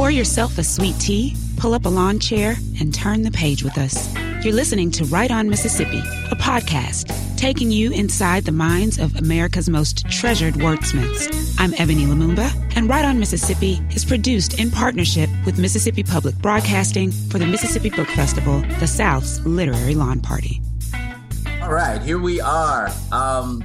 Pour yourself a sweet tea, pull up a lawn chair, and turn the page with us. You're listening to Write on Mississippi, a podcast taking you inside the minds of America's most treasured wordsmiths. I'm Ebony Lumumba, and Write on Mississippi is produced in partnership with Mississippi Public Broadcasting for the Mississippi Book Festival, the South's literary lawn party. All right, here we are. Um,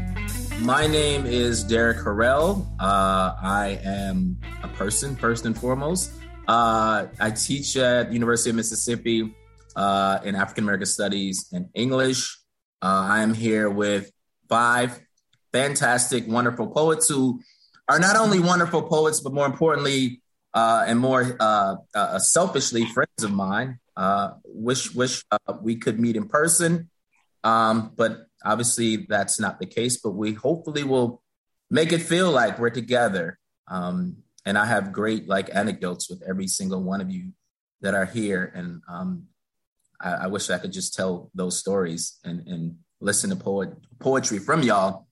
my name is Derrick Harriell. Uh, I am a person, first and foremost. Uh, I teach at University of Mississippi uh, in African American Studies and English. Uh, I am here with five fantastic, wonderful poets who are not only wonderful poets, but more importantly, uh, and more uh, uh, selfishly, friends of mine. Wish wish we could meet in person, um, but obviously that's not the case. But we hopefully will make it feel like we're together. Um, and I have great like anecdotes with every single one of you that are here, and um, I, I, wish I could just tell those stories and, and listen to poet, poetry from y'all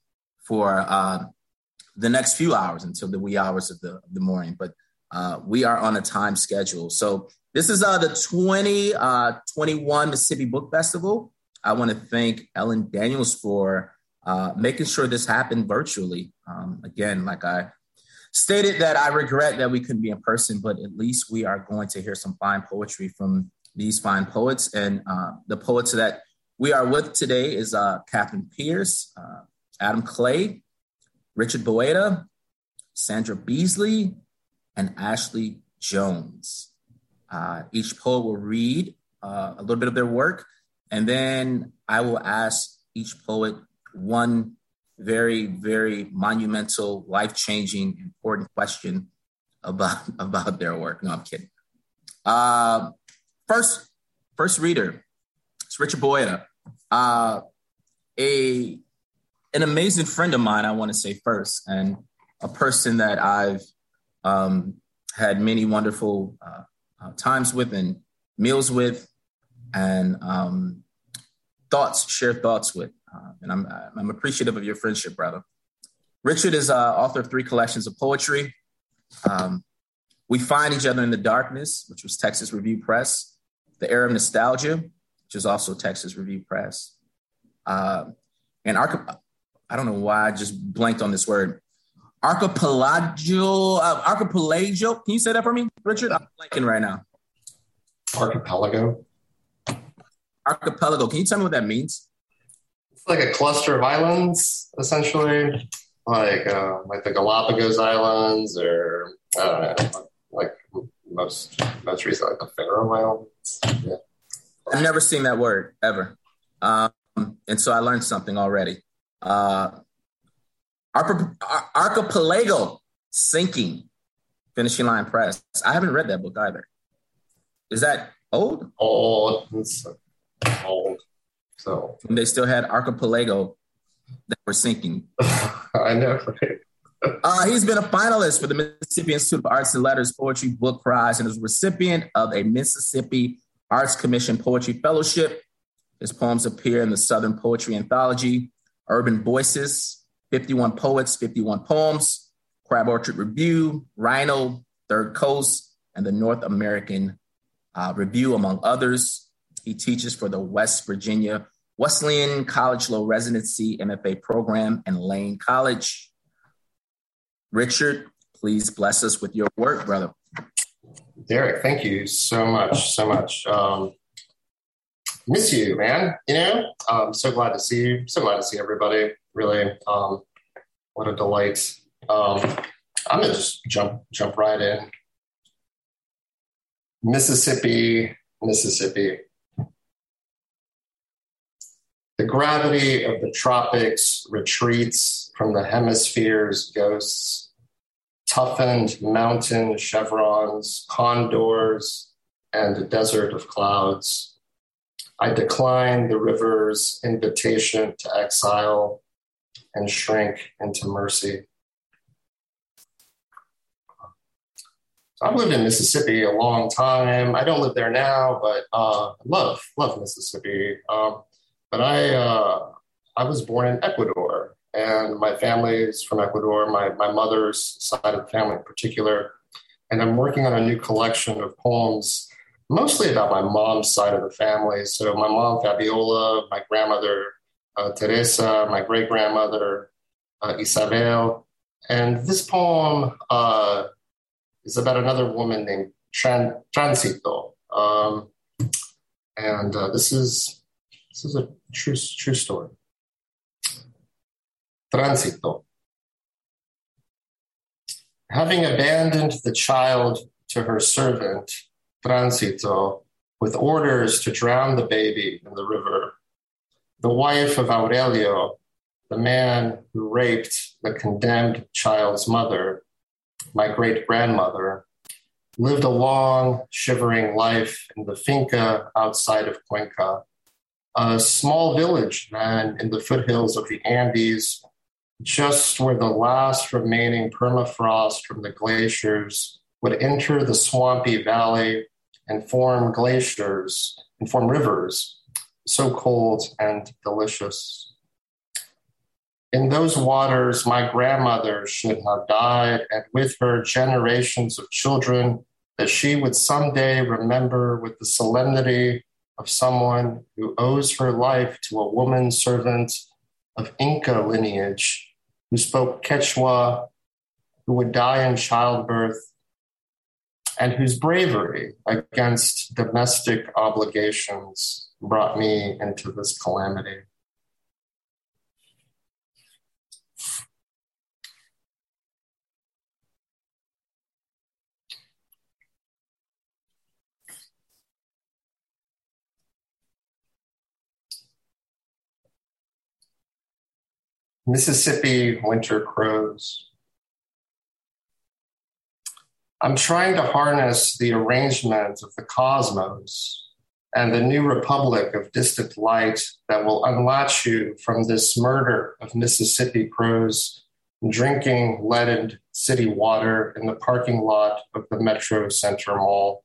for uh, the next few hours until the wee hours of the, the morning. But uh, we are on a time schedule. So this is uh, the 2021 uh, Mississippi Book Festival. I want to thank Ellen Daniels for uh, making sure this happened virtually. Um, again, like I stated that I regret that we couldn't be in person, but at least we are going to hear some fine poetry from these fine poets. And uh, the poets that we are with today is uh, Catherine Pierce, uh, Adam Clay, Richard Boada, Sandra Beasley, and Ashley Jones. Uh, each poet will read uh, a little bit of their work, and then I will ask each poet one very, very monumental, life changing, important question about, about their work. No, I'm kidding. Uh, First, first reader, it's Richard Boada. Uh, a an amazing friend of mine, I want to say first, and a person that I've um, had many wonderful uh, uh, times with and meals with, and um, thoughts, shared thoughts with. Uh, and I'm, I'm appreciative of your friendship, brother. Richard is uh, author of three collections of poetry. Um, we find each other in the darkness, which was Texas Review Press. The Era of Nostalgia, which is also Texas Review Press. Uh, and Arca, I don't know why I just blanked on this word. Archipelago, uh, archipelago. Can you say that for me, Richard? I'm blanking right now. Archipelago. Archipelago. Can you tell me what that means? It's like a cluster of islands, essentially, like uh, like the Galapagos Islands, or I don't know, like most most recently, like the Faroe Islands. Yeah. I've never seen that word ever, um, and so I learned something already. Uh, archipelago sinking, finishing line press. I haven't read that book either. Is that old? Old. It's old. So and they still had archipelago that were sinking. I know. Uh, he's been a finalist for the Mississippi Institute of Arts and Letters Poetry Book Prize and is a recipient of a Mississippi Arts Commission Poetry Fellowship. His poems appear in the Southern Poetry Anthology, Urban Voices, 51 Poets, 51 Poems, Crab Orchard Review, Rhino, Third Coast, and the North American uh, Review, among others. He teaches for the West Virginia Wesleyan College Low Residency MFA program and Lane College. Richard, please bless us with your work, brother. Derrick, thank you so much, so much. Um, miss you, man. You know, I'm so glad to see you. So glad to see everybody. Really, um, what a delight. Um, I'm gonna just jump jump right in. Mississippi, Mississippi. The gravity of the tropics retreats from the hemisphere's ghosts toughened mountain chevrons, condors, and a desert of clouds. I decline the river's invitation to exile and shrink into mercy. I've lived in Mississippi a long time. I don't live there now, but uh, love love Mississippi. Um, but I uh, I was born in Ecuador, and my family is from Ecuador. My my mother's side of the family in particular, and I'm working on a new collection of poems, mostly about my mom's side of the family. So my mom, Fabiola, my grandmother, uh, Teresa, my great grandmother, uh, Isabel. And this poem uh, is about another woman named Tran- Transito. Um, and uh, this is this is a true true story. Transito. Having abandoned the child to her servant, Transito, with orders to drown the baby in the river, the wife of Aurelio, the man who raped the condemned child's mother, my great grandmother, lived a long, shivering life in the finca outside of Cuenca, a small village ran in the foothills of the Andes, just where the last remaining permafrost from the glaciers would enter the swampy valley and form glaciers and form rivers so cold and delicious. In those waters, my grandmother should have died, and with her, generations of children that she would someday remember with the solemnity of someone who owes her life to a woman servant of Inca lineage who spoke Quechua, who would die in childbirth, and whose bravery against domestic obligations brought me into this calamity. Mississippi winter crows. I'm trying to harness the arrangement of the cosmos and the new republic of distant light that will unlatch you from this murder of Mississippi crows drinking leaded city water in the parking lot of the Metro Center Mall,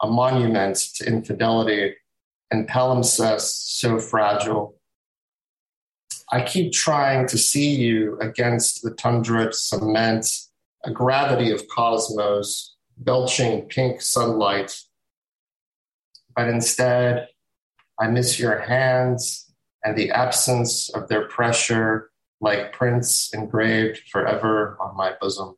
a monument to infidelity and palimpsest so fragile I keep trying to see you against the tundra cement, a gravity of cosmos, belching pink sunlight. But instead, I miss your hands and the absence of their pressure, like prints engraved forever on my bosom.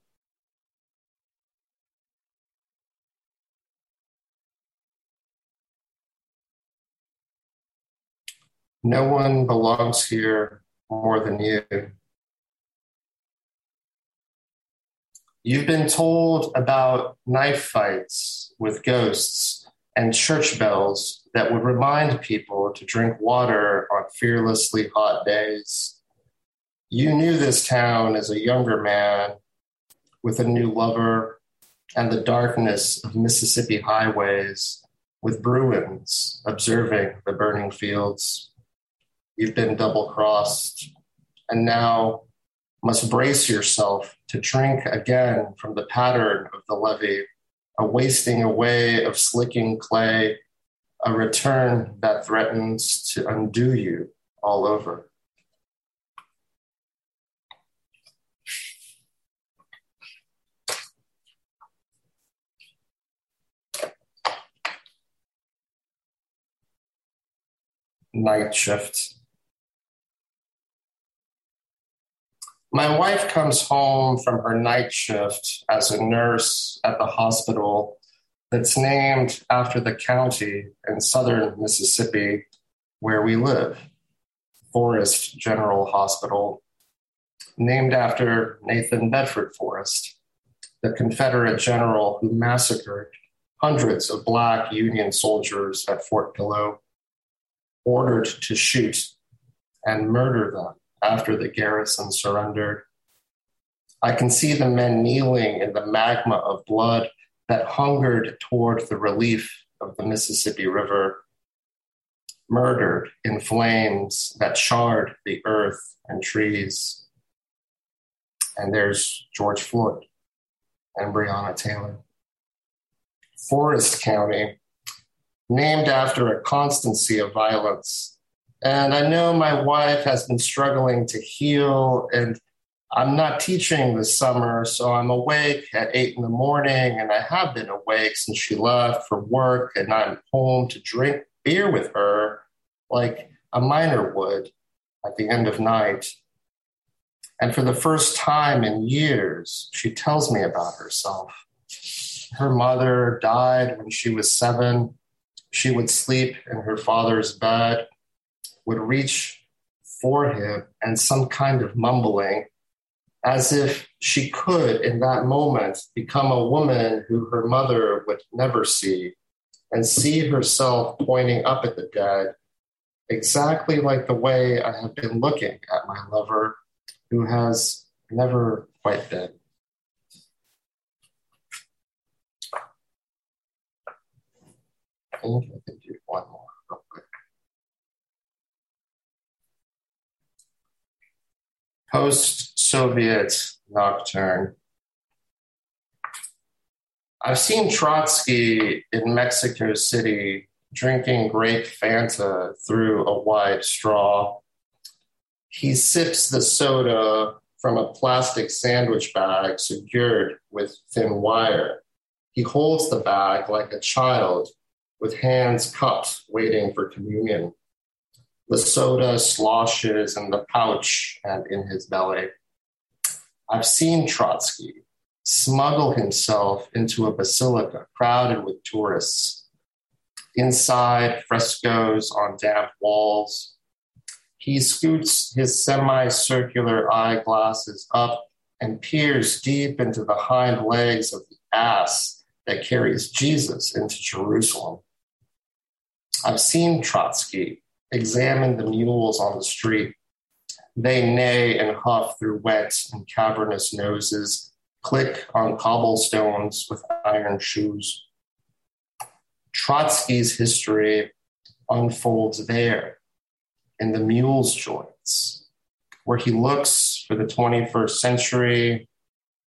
No one belongs here more than you. You've been told about knife fights with ghosts and church bells that would remind people to drink water on fearlessly hot days. You knew this town as a younger man with a new lover and the darkness of Mississippi highways with Bruins observing the burning fields. You've been double crossed and now must brace yourself to drink again from the pattern of the levee, a wasting away of slicking clay, a return that threatens to undo you all over. Night shift. My wife comes home from her night shift as a nurse at the hospital that's named after the county in southern Mississippi where we live, Forrest General Hospital, named after Nathan Bedford Forrest, the Confederate general who massacred hundreds of Black Union soldiers at Fort Pillow, ordered to shoot and murder them after the garrison surrendered. I can see the men kneeling in the magma of blood that hungered toward the relief of the Mississippi River, murdered in flames that charred the earth and trees. And there's George Floyd and Breonna Taylor. Forrest County, named after a constancy of violence and I know my wife has been struggling to heal and I'm not teaching this summer, so I'm awake at eight in the morning, and I have been awake since she left for work, and I'm home to drink beer with her like a miner would at the end of night. And for the first time in years, she tells me about herself. Her mother died when she was seven. She would sleep in her father's bed, would reach for him, and some kind of mumbling as if she could, in that moment, become a woman who her mother would never see and see herself pointing up at the dead, exactly like the way I have been looking at my lover who has never quite been one more real quick. Post Soviet Nocturne. I've seen Trotsky in Mexico City drinking grape Fanta through a wide straw. He sips the soda from a plastic sandwich bag secured with thin wire. He holds the bag like a child with hands cupped, waiting for communion. The soda sloshes in the pouch and in his belly. I've seen Trotsky smuggle himself into a basilica crowded with tourists. Inside, frescoes on damp walls. He scoots his semicircular eyeglasses up and peers deep into the hind legs of the ass that carries Jesus into Jerusalem. I've seen Trotsky examine the mules on the street. They neigh and huff through wet and cavernous noses, click on cobblestones with iron shoes. Trotsky's history unfolds there in the mule's joints, where he looks for the 21st century,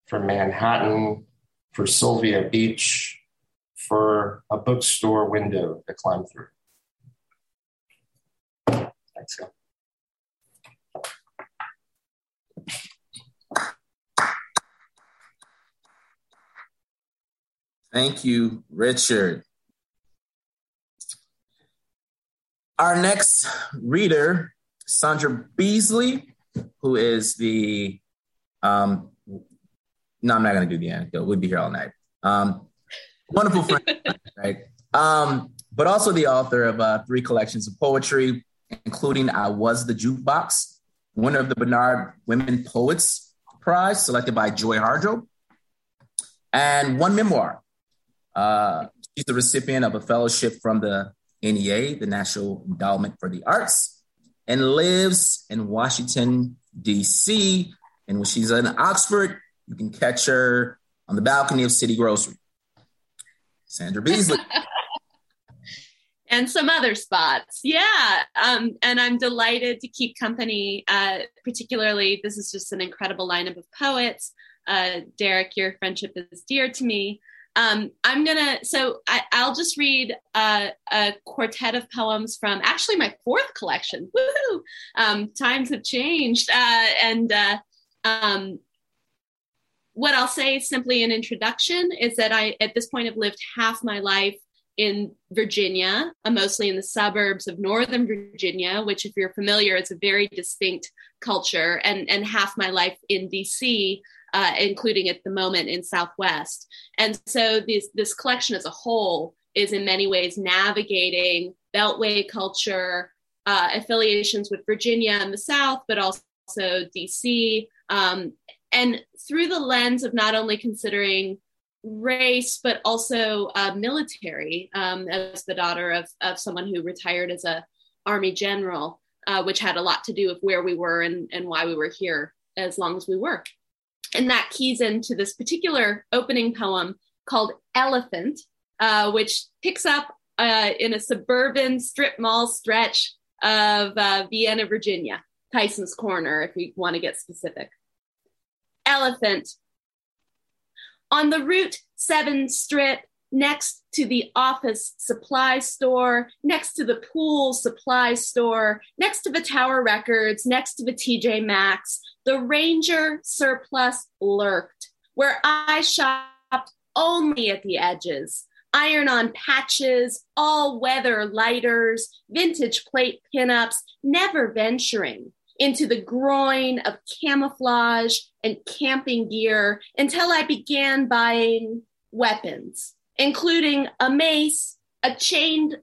for Manhattan, for Sylvia Beach, for a bookstore window to climb through. Thank you, Richard. Our next reader, Sandra Beasley, who is the um, no, I'm not going to do the anecdote. We'd be here all night. Um, wonderful friend, right? Um, but also the author of uh, three collections of poetry, including I Was the Jukebox, winner of the Barnard Women Poets Prize, selected by Joy Harjo, and one memoir. Uh, she's the recipient of a fellowship from the NEA, the National Endowment for the Arts, and lives in Washington, D.C. And when she's in Oxford, you can catch her on the balcony of City Grocery. Sandra Beasley. and some other spots. Yeah. Um, and I'm delighted to keep company. Uh, particularly, this is just an incredible lineup of poets. Uh, Derrick, your friendship is dear to me. Um, I'm gonna, so I, will just read uh, a quartet of poems from actually my fourth collection. Woohoo! Um, times have changed. Uh, and uh, um, what I'll say simply in introduction is that I, at this point, have lived half my life in Virginia, uh, mostly in the suburbs of Northern Virginia, which, if you're familiar, is a very distinct culture, and, and half my life in DC, uh, including at the moment in Southwest. And so this, this collection as a whole is in many ways navigating Beltway culture, uh, affiliations with Virginia and the South, but also DC. Um, and through the lens of not only considering race, but also uh, military, um, as the daughter of, of someone who retired as a army general, uh, which had a lot to do with where we were and, and why we were here as long as we were. And that keys into this particular opening poem called Elephant, uh, which picks up uh, in a suburban strip mall stretch of uh, Vienna, Virginia, Tyson's Corner, if we want to get specific. Elephant on the Route 7 strip, next to the office supply store, next to the pool supply store, next to the Tower Records, next to the TJ Maxx. The Ranger surplus lurked, where I shopped only at the edges. Iron on patches, all weather lighters, vintage plate pinups, never venturing into the groin of camouflage and camping gear until I began buying weapons, including a mace, a chained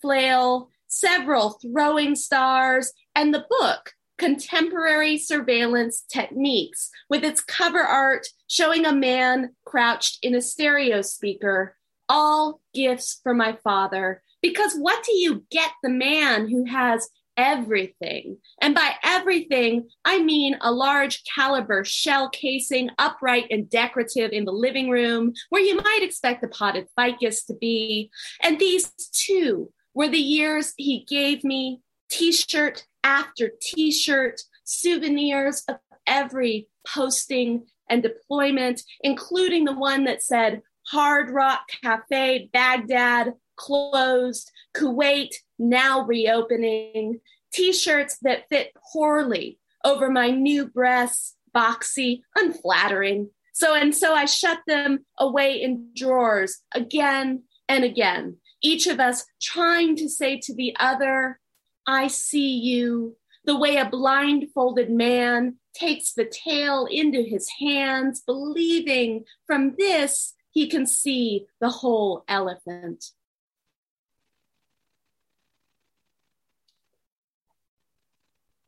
flail, several throwing stars, and the book, Contemporary Surveillance Techniques, with its cover art showing a man crouched in a stereo speaker. All gifts for my father. Because what do you get the man who has everything. And by everything, I mean a large caliber shell casing, upright and decorative in the living room, where you might expect the potted ficus to be. And these two were the years he gave me t shirt after t shirt, souvenirs of every posting and deployment, including the one that said Hard Rock Cafe, Baghdad, closed, Kuwait now reopening, t shirts that fit poorly over my new breasts, boxy, unflattering. So, and so I shut them away in drawers again and again, each of us trying to say to the other, I see you, the way a blindfolded man takes the tail into his hands, believing from this he can see the whole elephant.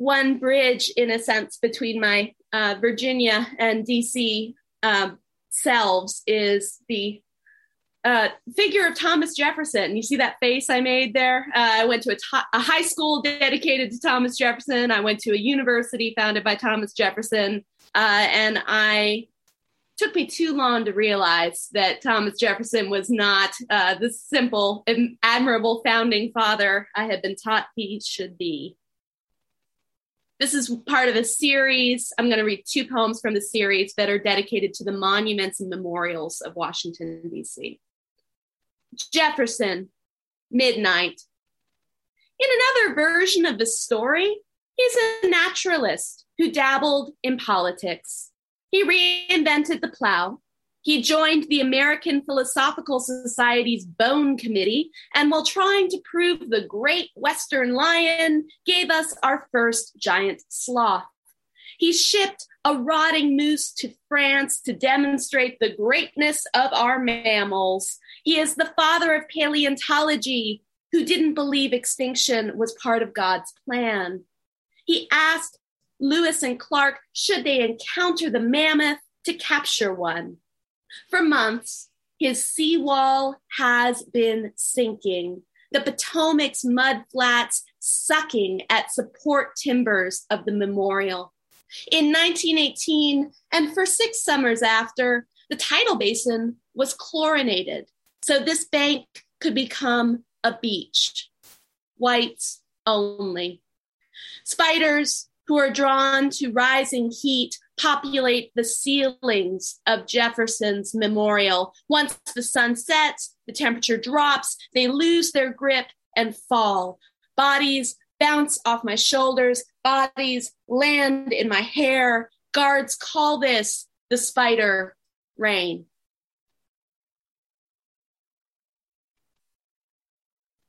One bridge, in a sense, between my uh, Virginia and DC um, selves is the uh, figure of Thomas Jefferson. You see that face I made there? Uh, I went to a, to- a high school dedicated to Thomas Jefferson. I went to a university founded by Thomas Jefferson. Uh, and I took me too long to realize that Thomas Jefferson was not uh, the simple, admirable founding father I had been taught he should be. This is part of a series. I'm going to read two poems from the series that are dedicated to the monuments and memorials of Washington, D.C. Jefferson, Midnight. In another version of the story, he's a naturalist who dabbled in politics. He reinvented the plow, he joined the American Philosophical Society's Bone Committee, and while trying to prove the great Western lion, gave us our first giant sloth. He shipped a rotting moose to France to demonstrate the greatness of our mammals. He is the father of paleontology, who didn't believe extinction was part of God's plan. He asked Lewis and Clark should they encounter the mammoth to capture one. For months, his seawall has been sinking, the Potomac's mud flats sucking at support timbers of the memorial. In 1918, and for six summers after, the tidal basin was chlorinated, so this bank could become a beach. Whites only. Spiders who are drawn to rising heat populate the ceilings of Jefferson's memorial. Once the sun sets, the temperature drops, they lose their grip and fall. Bodies bounce off my shoulders, bodies land in my hair. Guards call this the spider rain.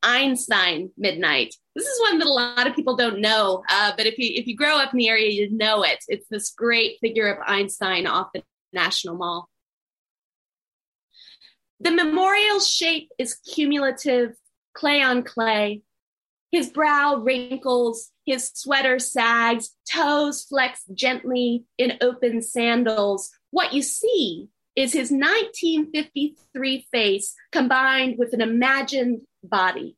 Einstein Midnight. This is one that a lot of people don't know, uh, but if you if you grow up in the area, you know it. It's this great figure of Einstein off the National Mall. The memorial shape is cumulative, clay on clay. His brow wrinkles, his sweater sags, toes flex gently in open sandals. What you see is his 1953 face combined with an imagined body.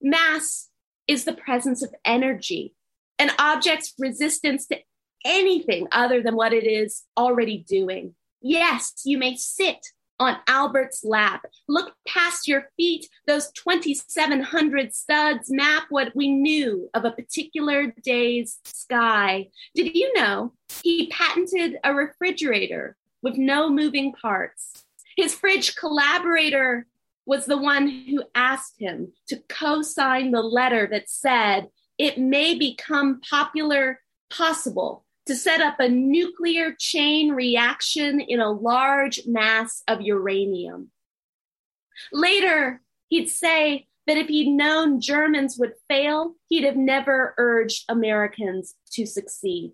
Mass is the presence of energy, an object's resistance to anything other than what it is already doing. Yes, you may sit on Albert's lap, look past your feet, those 2,700 studs map what we knew of a particular day's sky. Did you know he patented a refrigerator with no moving parts? His fridge collaborator was the one who asked him to co sign the letter that said it may become popular possible to set up a nuclear chain reaction in a large mass of uranium. Later, he'd say that if he'd known Germans would fail, he'd have never urged Americans to succeed.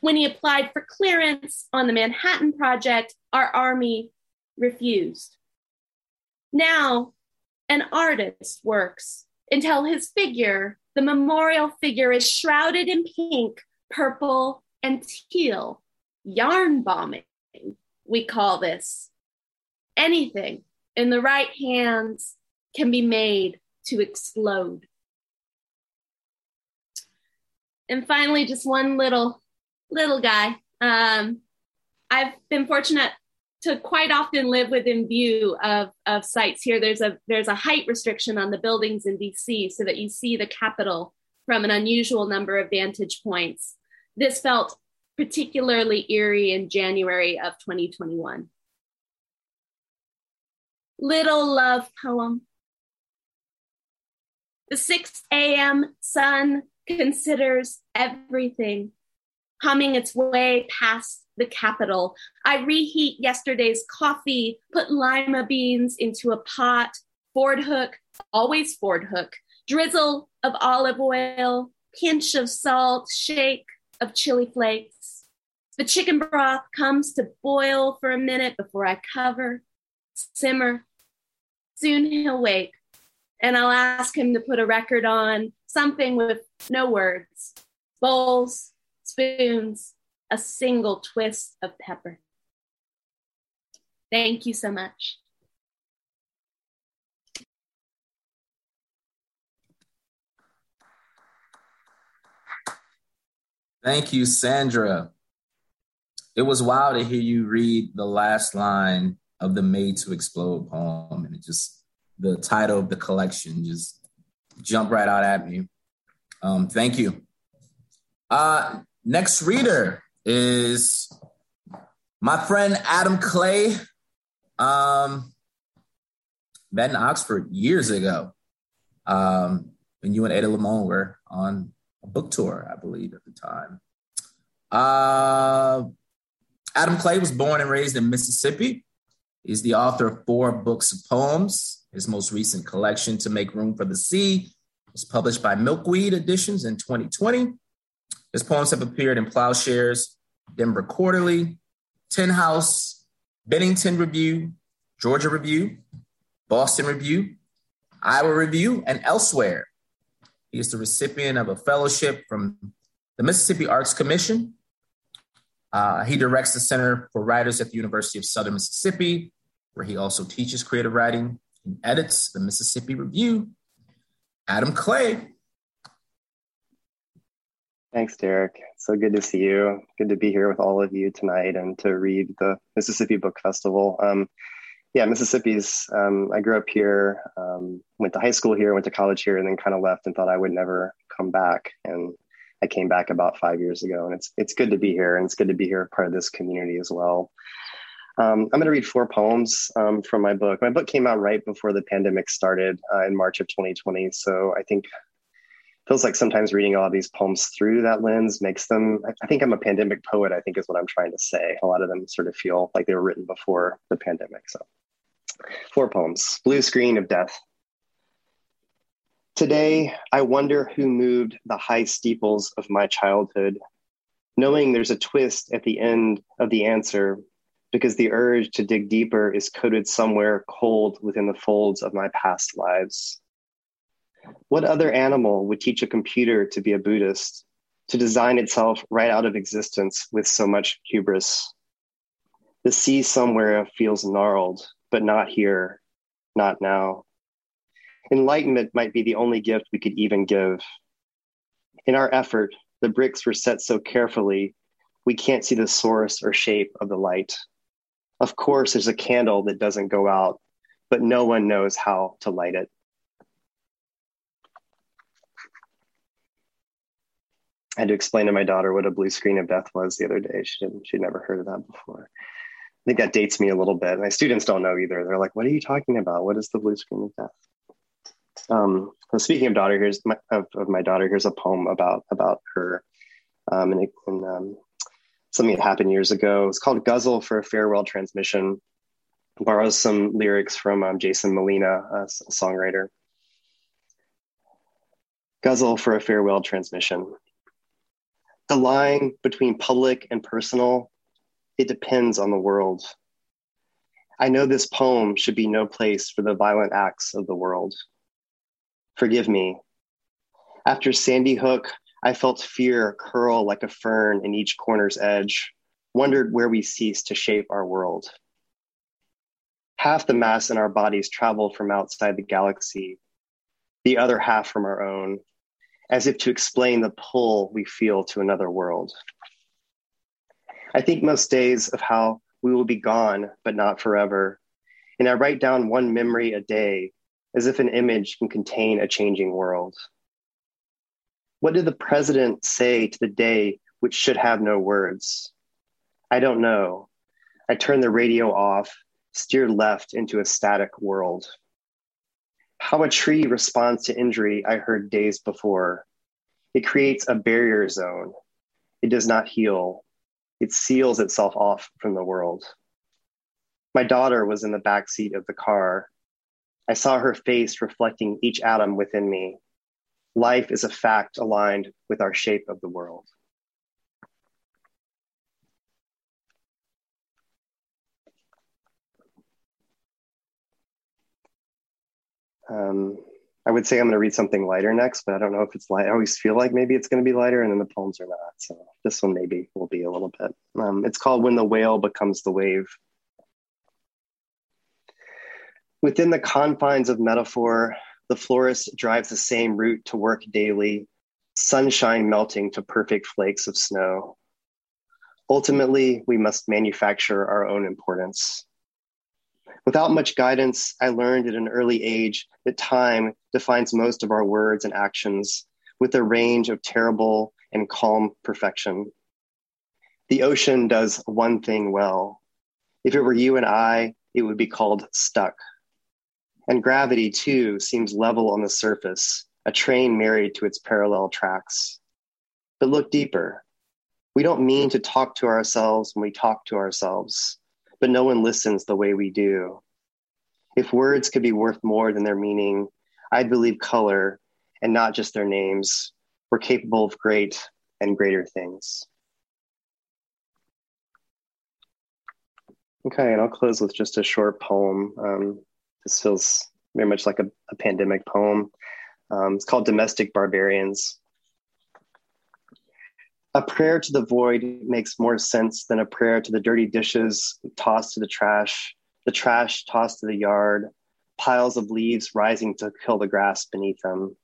When he applied for clearance on the Manhattan Project, our Army refused. Now, an artist works until his figure, the memorial figure, is shrouded in pink, purple, and teal. Yarn bombing, we call this. Anything in the right hands can be made to explode. And finally, just one little little guy. Um, I've been fortunate to quite often live within view of, of sites here. There's a there's a height restriction on the buildings in DC so that you see the Capitol from an unusual number of vantage points. This felt particularly eerie in January of 2021. Little Love Poem. The 6 a.m. sun considers everything, humming its way past the capital. I reheat yesterday's coffee, put lima beans into a pot, Ford hook, always Ford hook, drizzle of olive oil, pinch of salt, shake of chili flakes. The chicken broth comes to boil for a minute before I cover, simmer. Soon he'll wake, and I'll ask him to put a record on, something with no words, bowls, spoons, a single twist of pepper. Thank you so much. Thank you, Sandra. It was wild to hear you read the last line of the Made to Explode poem, and it just the title of the collection just jumped right out at me. Um, thank you. Uh, next reader is my friend Adam Clay. Um, met in Oxford years ago. Um, when you and Ada Limon were on a book tour, I believe, at the time. Uh, Adam Clay was born and raised in Mississippi. He's the author of four books of poems. His most recent collection, To Make Room for the Sea, was published by Milkweed Editions in 2020. His poems have appeared in Ploughshares, Denver Quarterly, Tin House, Bennington Review, Georgia Review, Boston Review, Iowa Review, and elsewhere. He is the recipient of a fellowship from the Mississippi Arts Commission. Uh, he directs the Center for Writers at the University of Southern Mississippi, where he also teaches creative writing and edits the Mississippi Review. Adam Clay. Thanks, Derrick. So good to see you. Good to be here with all of you tonight and to read the Mississippi Book Festival. Um, yeah, Mississippi's, um, I grew up here, um, went to high school here, went to college here, and then kind of left and thought I would never come back. And I came back about five years ago, and it's it's good to be here, and it's good to be here, part of this community as well. Um, I'm going to read four poems um, from my book. My book came out right before the pandemic started uh, in March of 2020, so I think feels like sometimes reading all of these poems through that lens makes them i think i'm a pandemic poet i think is what i'm trying to say. A lot of them sort of feel like they were written before the pandemic so. Four poems blue screen of death. Today i wonder who moved the high steeples of my childhood knowing there's a twist at the end of the answer because the urge to dig deeper is coded somewhere cold within the folds of my past lives what other animal would teach a computer to be a Buddhist, to design itself right out of existence with so much hubris? The sea somewhere feels gnarled, but not here, not now. Enlightenment might be the only gift we could even give. In our effort, the bricks were set so carefully, we can't see the source or shape of the light. Of course, there's a candle that doesn't go out, but no one knows how to light it. I had to explain to my daughter what a blue screen of death was the other day. She didn't, she'd never heard of that before. I think that dates me a little bit. My students don't know either. They're like, "What are you talking about? What is the blue screen of death?" Um, speaking of daughter, here's my, of, of, my daughter. Here's a poem about about her, um, and, it, and um, something that happened years ago. It's called "Ghazal for a Farewell Transmission." borrows some lyrics from um, Jason Molina, a songwriter. Ghazal for a farewell transmission. The line between public and personal, it depends on the world. I know this poem should be no place for the violent acts of the world. Forgive me. After Sandy Hook, I felt fear curl like a fern in each corner's edge, wondered where we cease to shape our world. Half the mass in our bodies travel from outside the galaxy, the other half from our own, as if to explain the pull we feel to another world. I think most days of how we will be gone, but not forever. And I write down one memory a day as if an image can contain a changing world. What did the president say to the day which should have no words? I don't know. I turn the radio off, steer left into a static world. How a tree responds to injury, I heard days before. It creates a barrier zone. It does not heal. It seals itself off from the world. My daughter was in the back seat of the car. I saw her face reflecting each atom within me. Life is a fact aligned with our shape of the world. Um, I would say I'm going to read something lighter next, but I don't know if it's light. I always feel like maybe it's going to be lighter, and then the poems are not. So this one maybe will be a little bit. Um, it's called When the Whale Becomes the Wave. Within the confines of metaphor, the florist drives the same route to work daily, sunshine melting to perfect flakes of snow. Ultimately, we must manufacture our own importance. Without much guidance, I learned at an early age that time defines most of our words and actions with a range of terrible and calm perfection. The ocean does one thing well. If it were you and I, it would be called stuck. And gravity, too, seems level on the surface, a train married to its parallel tracks. But look deeper. We don't mean to talk to ourselves when we talk to ourselves but no one listens the way we do. If words could be worth more than their meaning, I'd believe color and not just their names were capable of great and greater things. Okay, and I'll close with just a short poem. Um, this feels very much like a, a pandemic poem. Um, it's called Domestic Barbarians. A prayer to the void makes more sense than a prayer to the dirty dishes tossed to the trash, the trash tossed to the yard, piles of leaves rising to kill the grass beneath them.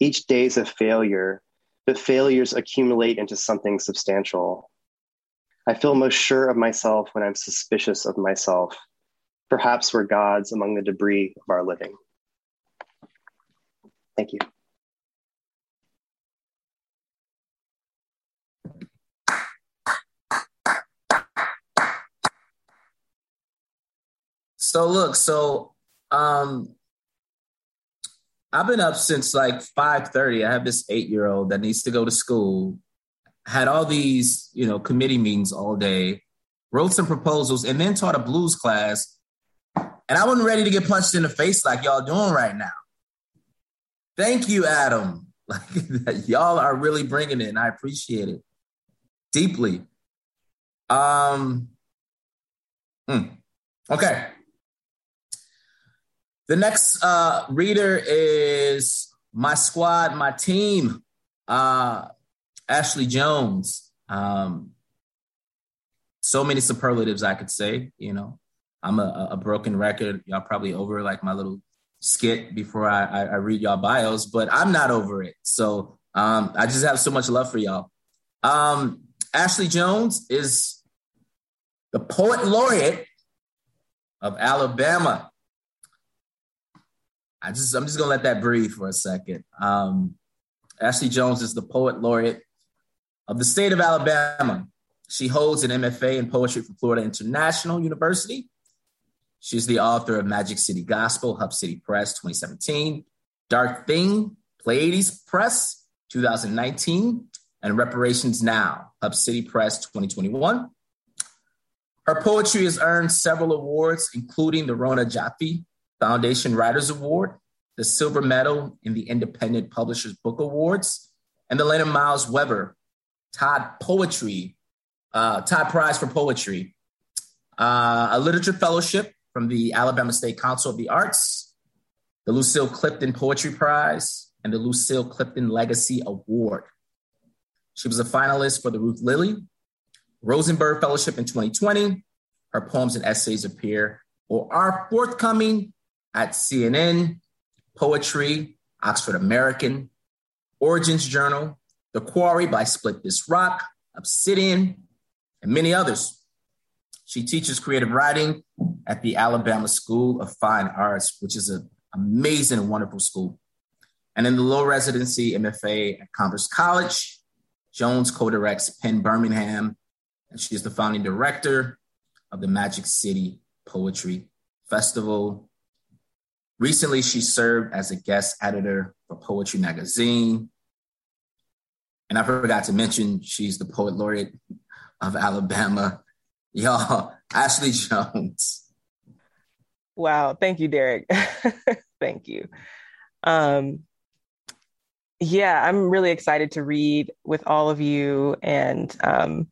Each day's a failure, but failures accumulate into something substantial. I feel most sure of myself when I'm suspicious of myself. Perhaps we're gods among the debris of our living. Thank you. So look, so um I've been up since like 5:30. I have this 8-year-old that needs to go to school. Had all these, you know, committee meetings all day, wrote some proposals and then taught a blues class. And I wasn't ready to get punched in the face like y'all doing right now. Thank you, Adam. Like y'all are really bringing it and I appreciate it deeply. Um mm, okay. The next uh, reader is my squad, my team, uh, Ashley Jones. Um, so many superlatives I could say. You know, I'm a, a, broken record. Y'all probably over like my little skit before I, I, I read y'all bios, but I'm not over it. So um, I just have so much love for y'all. Um, Ashley Jones is the poet laureate of Alabama. I just I'm just gonna let that breathe for a second. Um, Ashley Jones is the poet laureate of the state of Alabama. She holds an MFA in poetry from Florida International University. She's the author of Magic City Gospel, Hub City Press 2017, Dark Thing, Pleiades Press 2019, and Reparations Now, Hub City Press 2021. Her poetry has earned several awards, including the Rona Jaffe Foundation Writers Award, the Silver Medal in the Independent Publishers Book Awards, and the Lena Miles Wever Todd Poetry, uh, Todd Prize for Poetry, uh, a literature fellowship from the Alabama State Council of the Arts, the Lucille Clifton Poetry Prize, and the Lucille Clifton Legacy Award. She was a finalist for the Ruth Lilly Rosenberg Fellowship in 2020. Her poems and essays appear or are forthcoming at CNN, Poetry, Oxford American, Origins Journal, The Quarry by Split This Rock, Obsidian, and many others. She teaches creative writing at the Alabama School of Fine Arts, which is an amazing and wonderful school. And in the low residency MFA at Converse College, Jones co-directs PEN Birmingham, and she is the founding director of the Magic City Poetry Festival. Recently, she served as a guest editor for Poetry Magazine. And I forgot to mention, she's the poet laureate of Alabama. Y'all, Ashley Jones. Wow. Thank you, Derrick. Thank you. Um, yeah, I'm really excited to read with all of you. And um,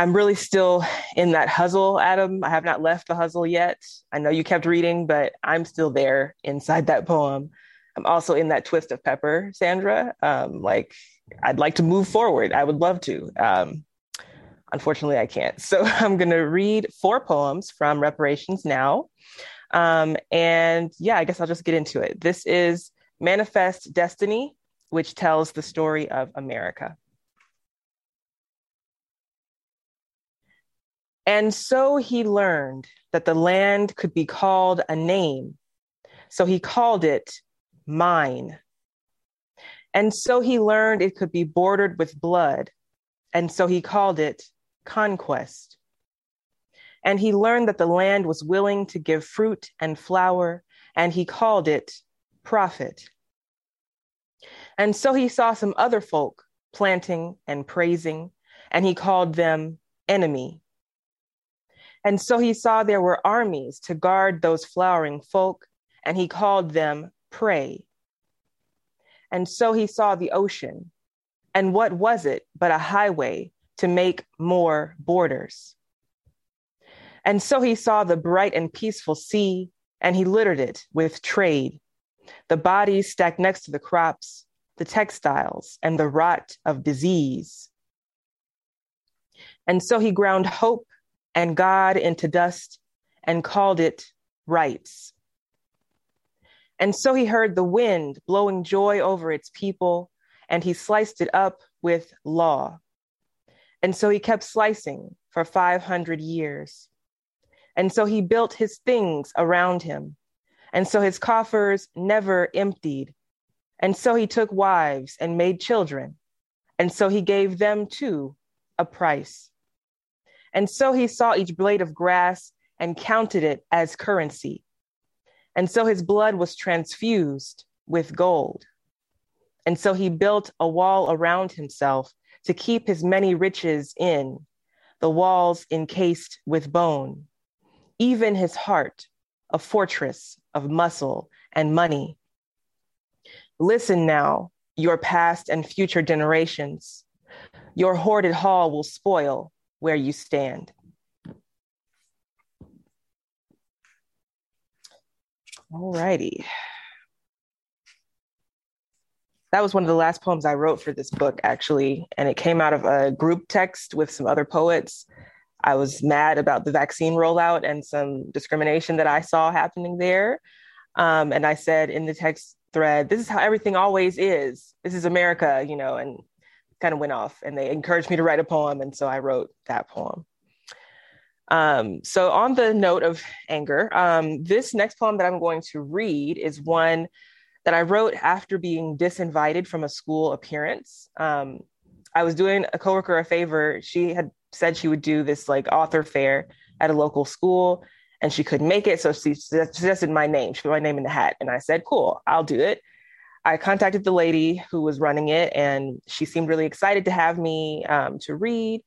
I'm really still in that hustle, Adam. I have not left the hustle yet. I know you kept reading, but I'm still there inside that poem. I'm also in that twist of pepper, Sandra. Um, like, I'd like to move forward. I would love to. Um, unfortunately, I can't. So I'm going to read four poems from Reparations Now. Um, and yeah, I guess I'll just get into it. This is Manifest Destiny which tells the story of America. And so he learned that the land could be called a name. So he called it mine. And so he learned it could be bordered with blood. And so he called it conquest. And he learned that the land was willing to give fruit and flower, and he called it profit. And so he saw some other folk planting and praising, and he called them enemy. And so he saw there were armies to guard those flowering folk, and he called them prey. And so he saw the ocean. And what was it but a highway to make more borders? And so he saw the bright and peaceful sea, and he littered it with trade, the bodies stacked next to the crops, the textiles, and the rot of disease. And so he ground hope and God into dust and called it rights. And so he heard the wind blowing joy over its people, and he sliced it up with law. And so he kept slicing for 500 years. And so he built his things around him. And so his coffers never emptied and so he took wives and made children. And so he gave them too a price. And so he saw each blade of grass and counted it as currency. And so his blood was transfused with gold. And so he built a wall around himself to keep his many riches in, the walls encased with bone, even his heart, a fortress of muscle and money. Listen now, your past and future generations. Your hoarded hall will spoil where you stand. All righty. That was one of the last poems I wrote for this book, actually, and it came out of a group text with some other poets. I was mad about the vaccine rollout and some discrimination that I saw happening there. Um, and I said in the text, thread this is how everything always is this is america you know and kind of went off and they encouraged me to write a poem and so i wrote that poem um, so on the note of anger um, this next poem that i'm going to read is one that i wrote after being disinvited from a school appearance um, i was doing a coworker a favor she had said she would do this like author fair at a local school and she couldn't make it. So she suggested my name. She put my name in the hat. And I said, cool, I'll do it. I contacted the lady who was running it and she seemed really excited to have me um, to read.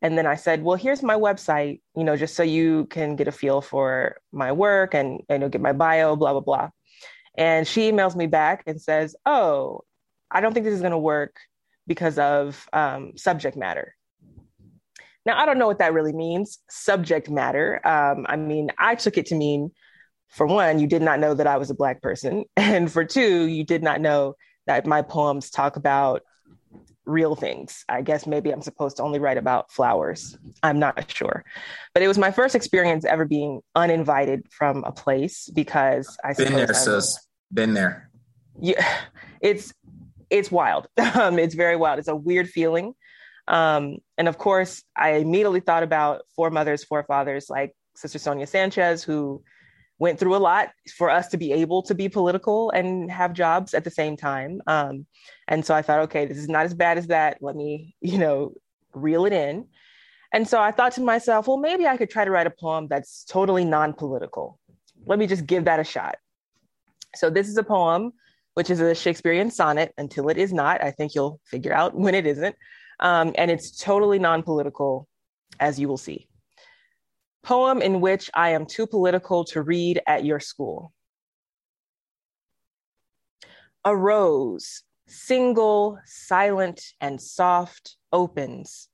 And then I said, well, here's my website, you know, just so you can get a feel for my work and, you know, get my bio, blah, blah, blah. And she emails me back and says, oh, I don't think this is going to work because of um, subject matter. Now, I don't know what that really means, subject matter. Um, I mean, I took it to mean, for one, you did not know that I was a Black person. And for two, you did not know that my poems talk about real things. I guess maybe I'm supposed to only write about flowers. I'm not sure. But it was my first experience ever being uninvited from a place because I been there, sis. Been there. Yeah, it's it's wild. Um, it's very wild. It's a weird feeling. Um, and of course, I immediately thought about foremothers, forefathers like Sister Sonia Sanchez, who went through a lot for us to be able to be political and have jobs at the same time. Um, and so I thought, okay, this is not as bad as that. Let me, you know, reel it in. And so I thought to myself, well, maybe I could try to write a poem that's totally non political. Let me just give that a shot. So this is a poem, which is a Shakespearean sonnet until it is not. I think you'll figure out when it isn't. Um, and it's totally non political, as you will see poem in which I am too political to read at your school. A rose, single, silent, and soft, opens.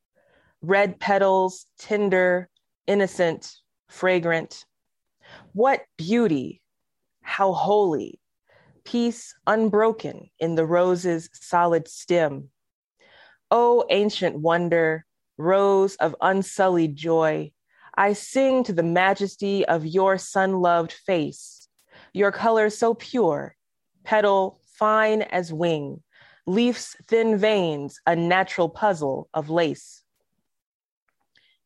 Red petals, tender, innocent, fragrant. What beauty! How holy! Peace unbroken in the rose's solid stem. O oh, ancient wonder, rose of unsullied joy, I sing to the majesty of your sun loved face, your color so pure, petal fine as wing, leaf's thin veins, a natural puzzle of lace.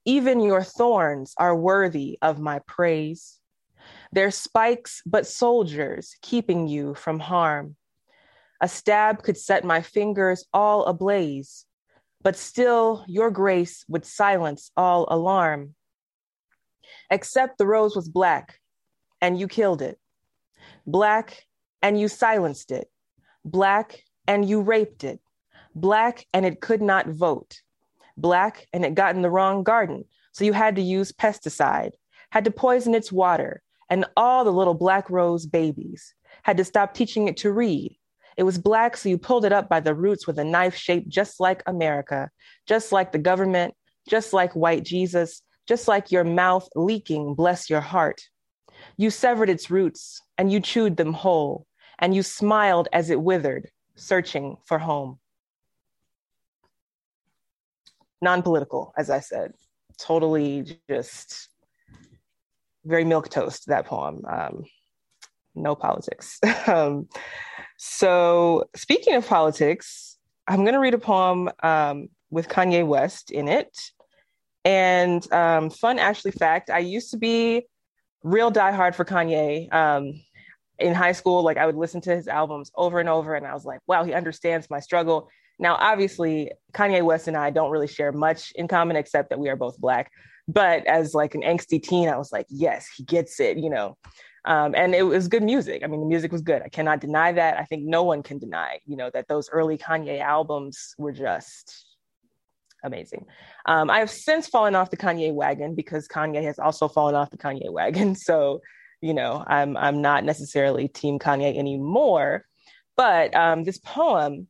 Even your thorns are worthy of my praise. They're spikes, but soldiers keeping you from harm. A stab could set my fingers all ablaze, but still your grace would silence all alarm except the rose was black and you killed it, black and you silenced it, black and you raped it, black and it could not vote, black and it got in the wrong garden. So you had to use pesticide, had to poison its water, and all the little black rose babies had to stop teaching it to read. It was black, so you pulled it up by the roots with a knife shaped just like America, just like the government, just like white Jesus, just like your mouth leaking, bless your heart. You severed its roots and you chewed them whole, and you smiled as it withered, searching for home. Non political, as I said, totally just very milk toast, that poem. Um, no politics. um, so, speaking of politics, I'm going to read a poem um, with Kanye West in it. And um, fun Ashley fact, I used to be real diehard for Kanye. Um, in high school, like I would listen to his albums over and over, and I was like, wow, he understands my struggle. Now, obviously, Kanye West and I don't really share much in common except that we are both black. But as like an angsty teen, I was like, yes, he gets it, you know. Um, and it was good music. I mean, the music was good. I cannot deny that. I think no one can deny, you know, that those early Kanye albums were just amazing. Um, I have since fallen off the Kanye wagon because Kanye has also fallen off the Kanye wagon. So, you know, I'm I'm not necessarily Team Kanye anymore. But um, this poem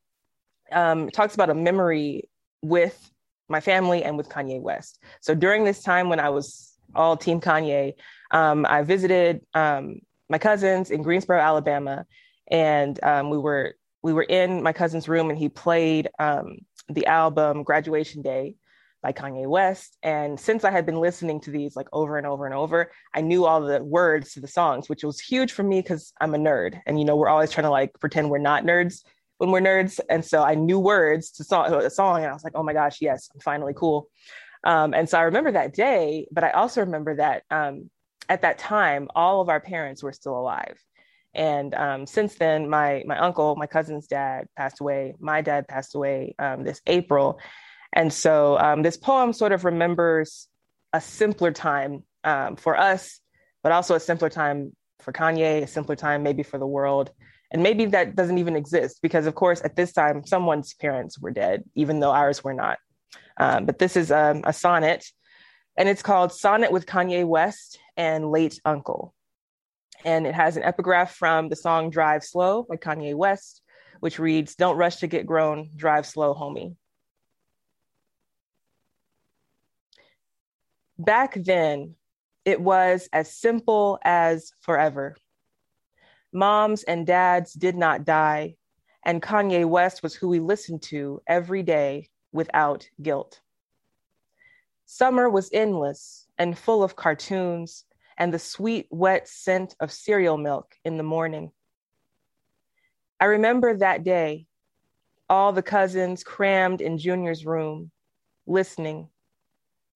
um, talks about a memory with my family and with Kanye West. So during this time when I was all Team Kanye, um, I visited um, my cousins in Greensboro, Alabama, and um, we were we were in my cousin's room, and he played um, the album Graduation Day by Kanye West. And since I had been listening to these like over and over and over, I knew all the words to the songs, which was huge for me because I'm a nerd. And, you know, we're always trying to like pretend we're not nerds when we're nerds. And so I knew words to song, a song and I was like, oh my gosh, yes, I'm finally cool. Um, and so I remember that day, but I also remember that um, at that time, all of our parents were still alive. And um, since then, my my uncle, my cousin's dad, passed away. My dad passed away um, this April, And so um, this poem sort of remembers a simpler time um, for us, but also a simpler time for Kanye, a simpler time maybe for the world. And maybe that doesn't even exist because, of course, at this time, someone's parents were dead, even though ours were not. Um, but this is um, a sonnet, and it's called Sonnet with Kanye West and Late Uncle. And it has an epigraph from the song Drive Slow by Kanye West, which reads Don't rush to get grown, drive slow, homie. Back then, it was as simple as forever. Moms and dads did not die, and Kanye West was who we listened to every day without guilt. Summer was endless and full of cartoons and the sweet, wet scent of cereal milk in the morning. I remember that day, all the cousins crammed in Junior's room, listening,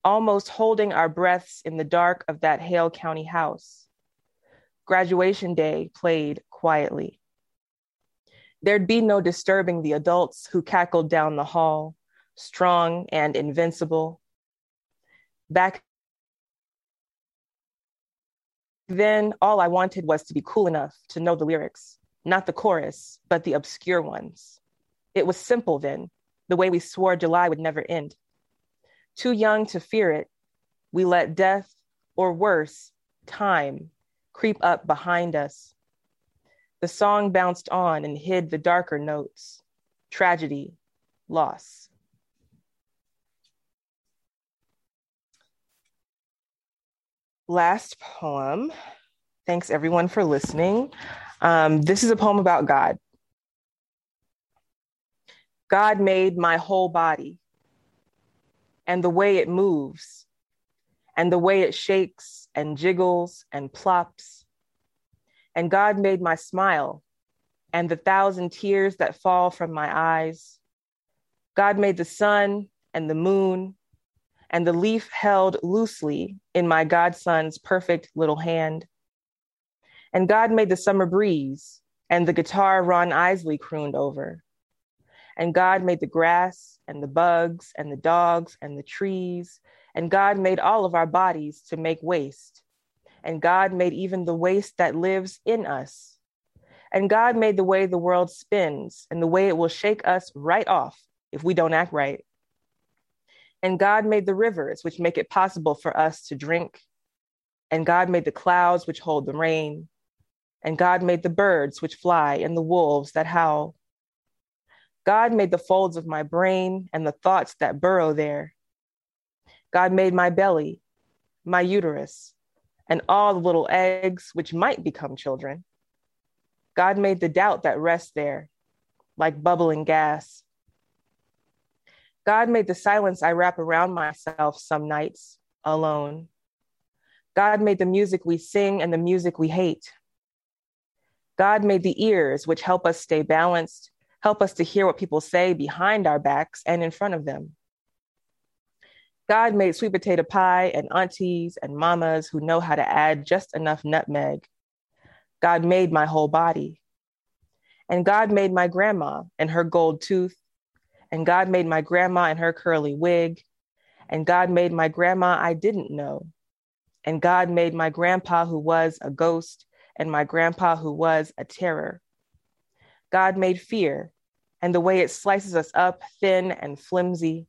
almost holding our breaths in the dark of that Hale County house. Graduation day played quietly. There'd be no disturbing the adults who cackled down the hall, strong and invincible. Back then, all I wanted was to be cool enough to know the lyrics, not the chorus, but the obscure ones. It was simple then, the way we swore July would never end. Too young to fear it, we let death, or worse, time, creep up behind us. The song bounced on and hid the darker notes tragedy, loss. Last poem. Thanks everyone for listening. Um, this is a poem about God. God made my whole body and the way it moves and the way it shakes and jiggles and plops. And God made my smile and the thousand tears that fall from my eyes. God made the sun and the moon and the leaf held loosely in my godson's perfect little hand. And God made the summer breeze and the guitar Ron Isley crooned over. And God made the grass and the bugs and the dogs and the trees. And God made all of our bodies to make waste. And God made even the waste that lives in us. And God made the way the world spins and the way it will shake us right off if we don't act right. And God made the rivers, which make it possible for us to drink. And God made the clouds, which hold the rain. And God made the birds, which fly, and the wolves that howl. God made the folds of my brain and the thoughts that burrow there. God made my belly, my uterus, and all the little eggs which might become children. God made the doubt that rests there, like bubbling gas. God made the silence I wrap around myself some nights alone. God made the music we sing and the music we hate. God made the ears which help us stay balanced help us to hear what people say behind our backs and in front of them. God made sweet potato pie and aunties and mamas who know how to add just enough nutmeg. God made my whole body. And God made my grandma and her gold tooth. And God made my grandma and her curly wig. And God made my grandma I didn't know. And God made my grandpa who was a ghost and my grandpa who was a terror. God made fear and the way it slices us up thin and flimsy.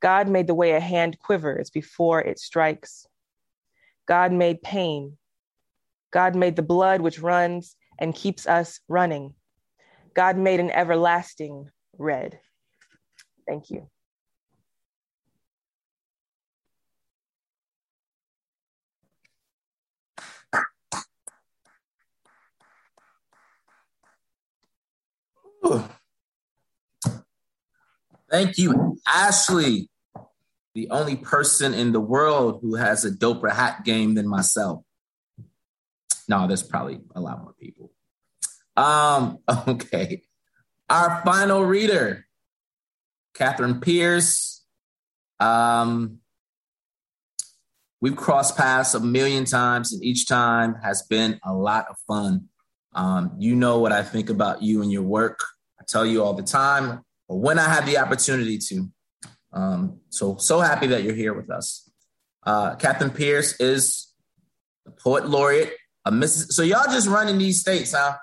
God made the way a hand quivers before it strikes. God made pain. God made the blood which runs and keeps us running. God made an everlasting red. Thank you. Thank you, Ashley, the only person in the world who has a doper hat game than myself. No, there's probably a lot more people. Um, okay. Our final reader, Catherine Pierce. Um, we've crossed paths a million times, and each time has been a lot of fun. Um, you know what I think about you and your work. I tell you all the time, but when I have the opportunity to, Um, so so happy that you're here with us. Uh, Catherine Pierce is the poet laureate. So y'all just running these states, huh?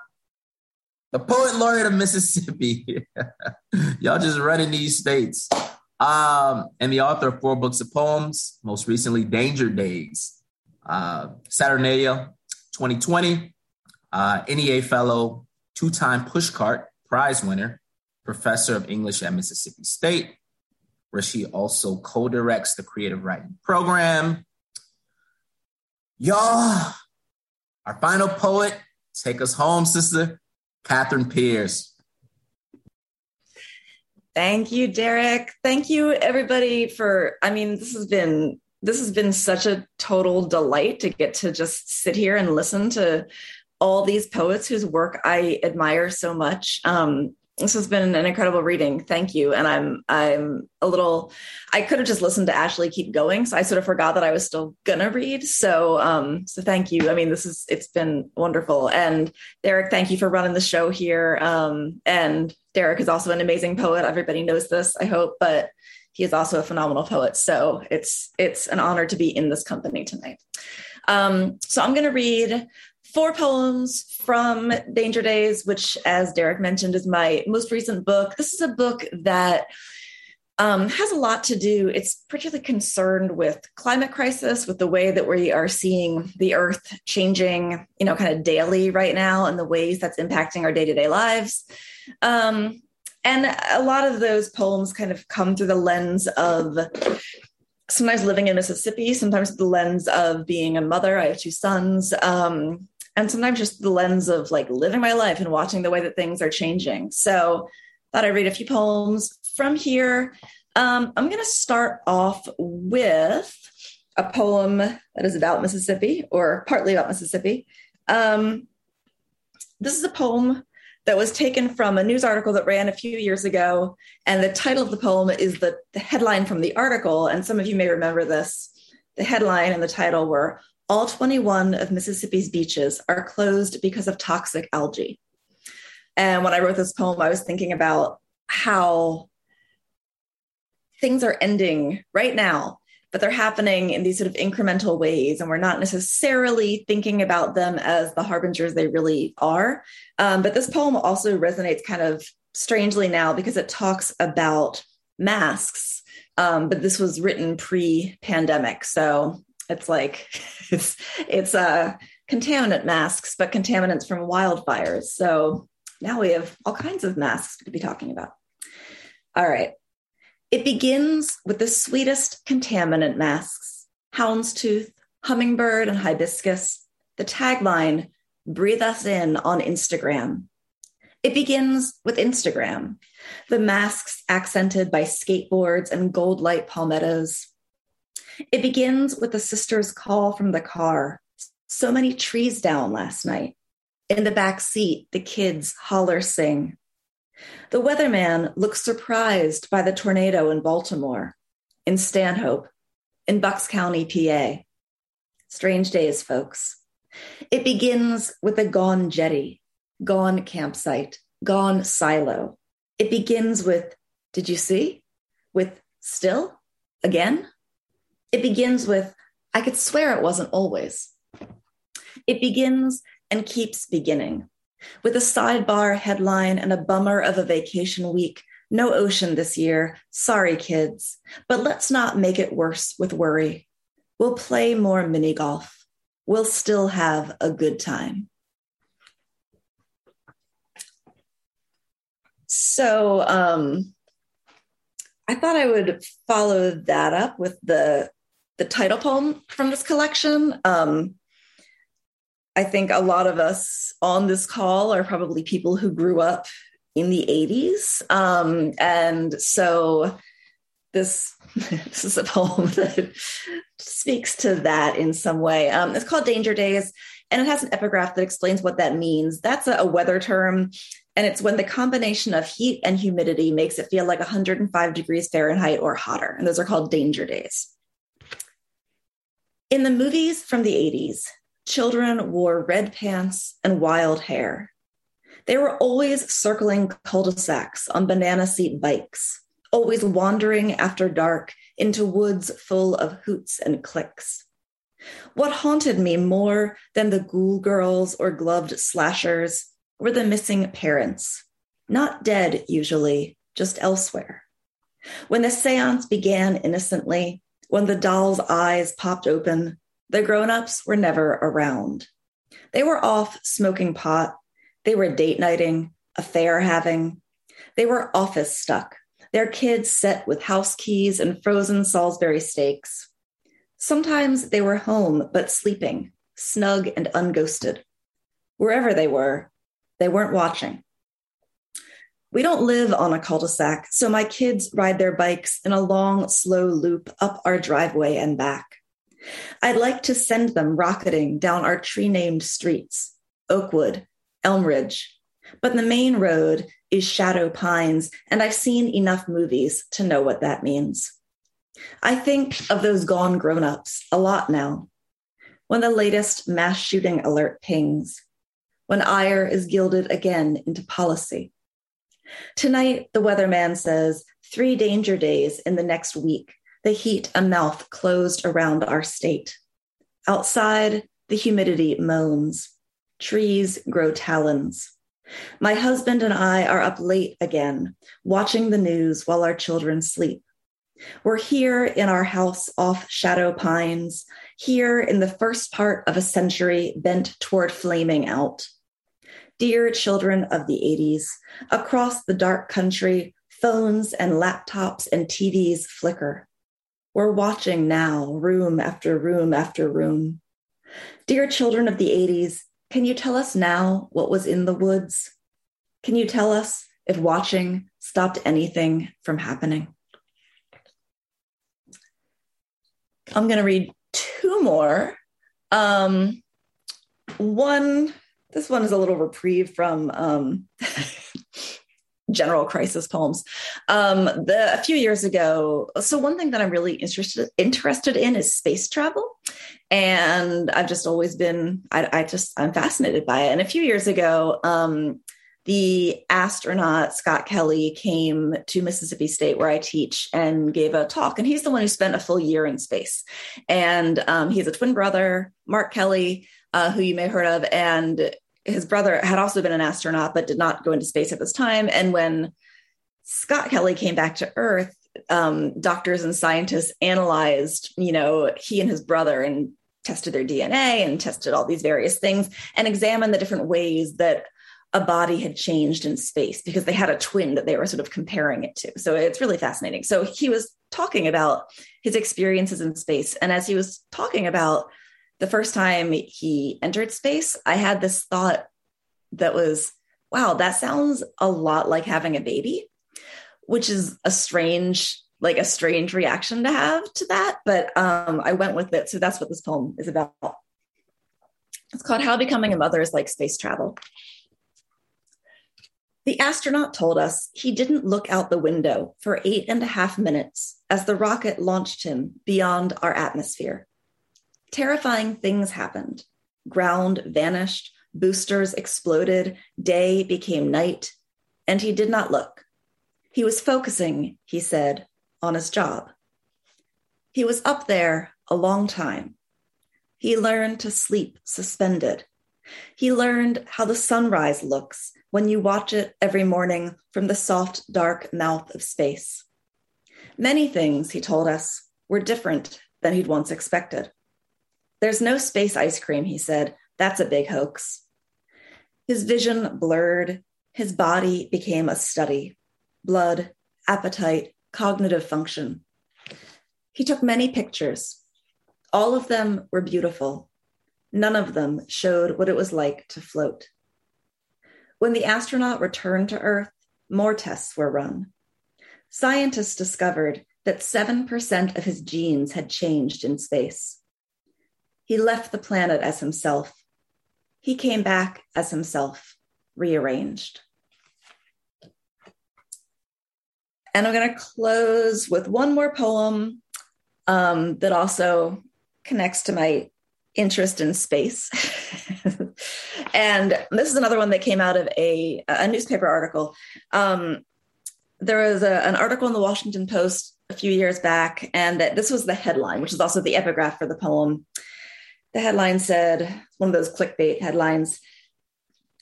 The poet laureate of Mississippi. y'all just running these states. Um, and the author of four books of poems, most recently Danger Days, uh, Saturnalia 2020, uh, NEA Fellow, two time Pushcart Prize winner, professor of English at Mississippi State, where she also co directs the creative writing program. Y'all, our final poet, take us home, sister, Catherine Pierce. Thank you, Derrick. Thank you, everybody, for. I mean, this has been this has been such a total delight to get to just sit here and listen to all these poets whose work I admire so much. Um, this has been an incredible reading. Thank you. And I'm I'm a little I could have just listened to Ashley keep going. So I sort of forgot that I was still gonna read. So um so thank you. I mean, this is it's been wonderful. And Derrick, thank you for running the show here. Um and Derrick is also an amazing poet. Everybody knows this, I hope, but he is also a phenomenal poet. So it's it's an honor to be in this company tonight. Um, so I'm going to read four poems from Danger Days, which, as Derrick mentioned, is my most recent book. This is a book that um, has a lot to do. It's particularly concerned with climate crisis, with the way that we are seeing the Earth changing, you know, kind of daily right now, and the ways that's impacting our day to day lives. Um, and a lot of those poems kind of come through the lens of sometimes living in Mississippi, sometimes the lens of being a mother. I have two sons. Um, and sometimes just the lens of like living my life and watching the way that things are changing. So thought I'd read a few poems from here. Um, I'm going to start off with a poem that is about Mississippi or partly about Mississippi. Um, this is a poem that was taken from a news article that ran a few years ago. And the title of the poem is the, the headline from the article. And some of you may remember this. The headline and the title were All 21 of Mississippi's beaches are closed because of toxic algae. And when I wrote this poem, I was thinking about how things are ending right now but they're happening in these sort of incremental ways and we're not necessarily thinking about them as the harbingers they really are um, but this poem also resonates kind of strangely now because it talks about masks um, but this was written pre-pandemic so it's like it's it's uh contaminant masks but contaminants from wildfires so now we have all kinds of masks to be talking about all right it begins with the sweetest contaminant masks houndstooth, hummingbird, and hibiscus. The tagline breathe us in on Instagram. It begins with Instagram, the masks accented by skateboards and gold light palmettos. It begins with the sister's call from the car. So many trees down last night. In the back seat, the kids holler sing. The weatherman looks surprised by the tornado in Baltimore, in Stanhope, in Bucks County, PA. Strange days, folks. It begins with a gone jetty, gone campsite, gone silo. It begins with, did you see? With still? Again? It begins with, I could swear it wasn't always. It begins and keeps beginning with a sidebar headline and a bummer of a vacation week. No ocean this year. Sorry, kids. But let's not make it worse with worry. We'll play more mini golf. We'll still have a good time. So um, I thought I would follow that up with the the title poem from this collection. Um, I think a lot of us on this call are probably people who grew up in the 80s. Um, and so this, this is a poem that speaks to that in some way. Um, it's called Danger Days, and it has an epigraph that explains what that means. That's a, a weather term, and it's when the combination of heat and humidity makes it feel like 105 degrees Fahrenheit or hotter. And those are called danger days. In the movies from the 80s, children wore red pants and wild hair. They were always circling cul de sacs on banana seat bikes, always wandering after dark into woods full of hoots and clicks. What haunted me more than the ghoul girls or gloved slashers were the missing parents, not dead usually, just elsewhere. When the seance began innocently, when the doll's eyes popped open, the grown ups were never around. They were off smoking pot. They were date nighting, affair having. They were office stuck, their kids set with house keys and frozen Salisbury steaks. Sometimes they were home, but sleeping, snug and unghosted. Wherever they were, they weren't watching. We don't live on a cul de sac, so my kids ride their bikes in a long, slow loop up our driveway and back. I'd like to send them rocketing down our tree named streets Oakwood, Elmridge. But the main road is Shadow Pines, and I've seen enough movies to know what that means. I think of those gone grown ups a lot now. When the latest mass shooting alert pings, when ire is gilded again into policy. Tonight, the weatherman says three danger days in the next week, the heat a mouth closed around our state. Outside, the humidity moans. Trees grow talons. My husband and I are up late again, watching the news while our children sleep. We're here in our house off Shadow Pines, here in the first part of a century bent toward flaming out. Dear children of the 80s, across the dark country, phones and laptops and TVs flicker. We're watching now, room after room after room. Dear children of the 80s, can you tell us now what was in the woods? Can you tell us if watching stopped anything from happening? I'm going to read two more. Um, one, this one is a little reprieve from um, general crisis poems. Um, the, a few years ago, so one thing that I'm really interested interested in is space travel, and I've just always been I, I just I'm fascinated by it. And a few years ago, um, the astronaut Scott Kelly came to Mississippi State, where I teach, and gave a talk. And he's the one who spent a full year in space. And um, he's a twin brother, Mark Kelly, uh, who you may have heard of, and his brother had also been an astronaut but did not go into space at this time. And when Scott Kelly came back to Earth, um, doctors and scientists analyzed, you know, he and his brother and tested their DNA and tested all these various things and examined the different ways that a body had changed in space because they had a twin that they were sort of comparing it to. So it's really fascinating. So he was talking about his experiences in space. And as he was talking about the first time he entered space, I had this thought that was, wow, that sounds a lot like having a baby, which is a strange, like a strange reaction to have to that. But um, I went with it. So that's what this poem is about. It's called How Becoming a Mother is Like Space Travel. The astronaut told us he didn't look out the window for eight and a half minutes as the rocket launched him beyond our atmosphere. Terrifying things happened. Ground vanished, boosters exploded, day became night, and he did not look. He was focusing, he said, on his job. He was up there a long time. He learned to sleep suspended. He learned how the sunrise looks when you watch it every morning from the soft, dark mouth of space. Many things, he told us, were different than he'd once expected. There's no space ice cream, he said. That's a big hoax. His vision blurred. His body became a study blood, appetite, cognitive function. He took many pictures. All of them were beautiful. None of them showed what it was like to float. When the astronaut returned to Earth, more tests were run. Scientists discovered that 7% of his genes had changed in space. He left the planet as himself. He came back as himself, rearranged. And I'm going to close with one more poem um, that also connects to my interest in space. and this is another one that came out of a, a newspaper article. Um, there was a, an article in the Washington Post a few years back, and that this was the headline, which is also the epigraph for the poem. The headline said, one of those clickbait headlines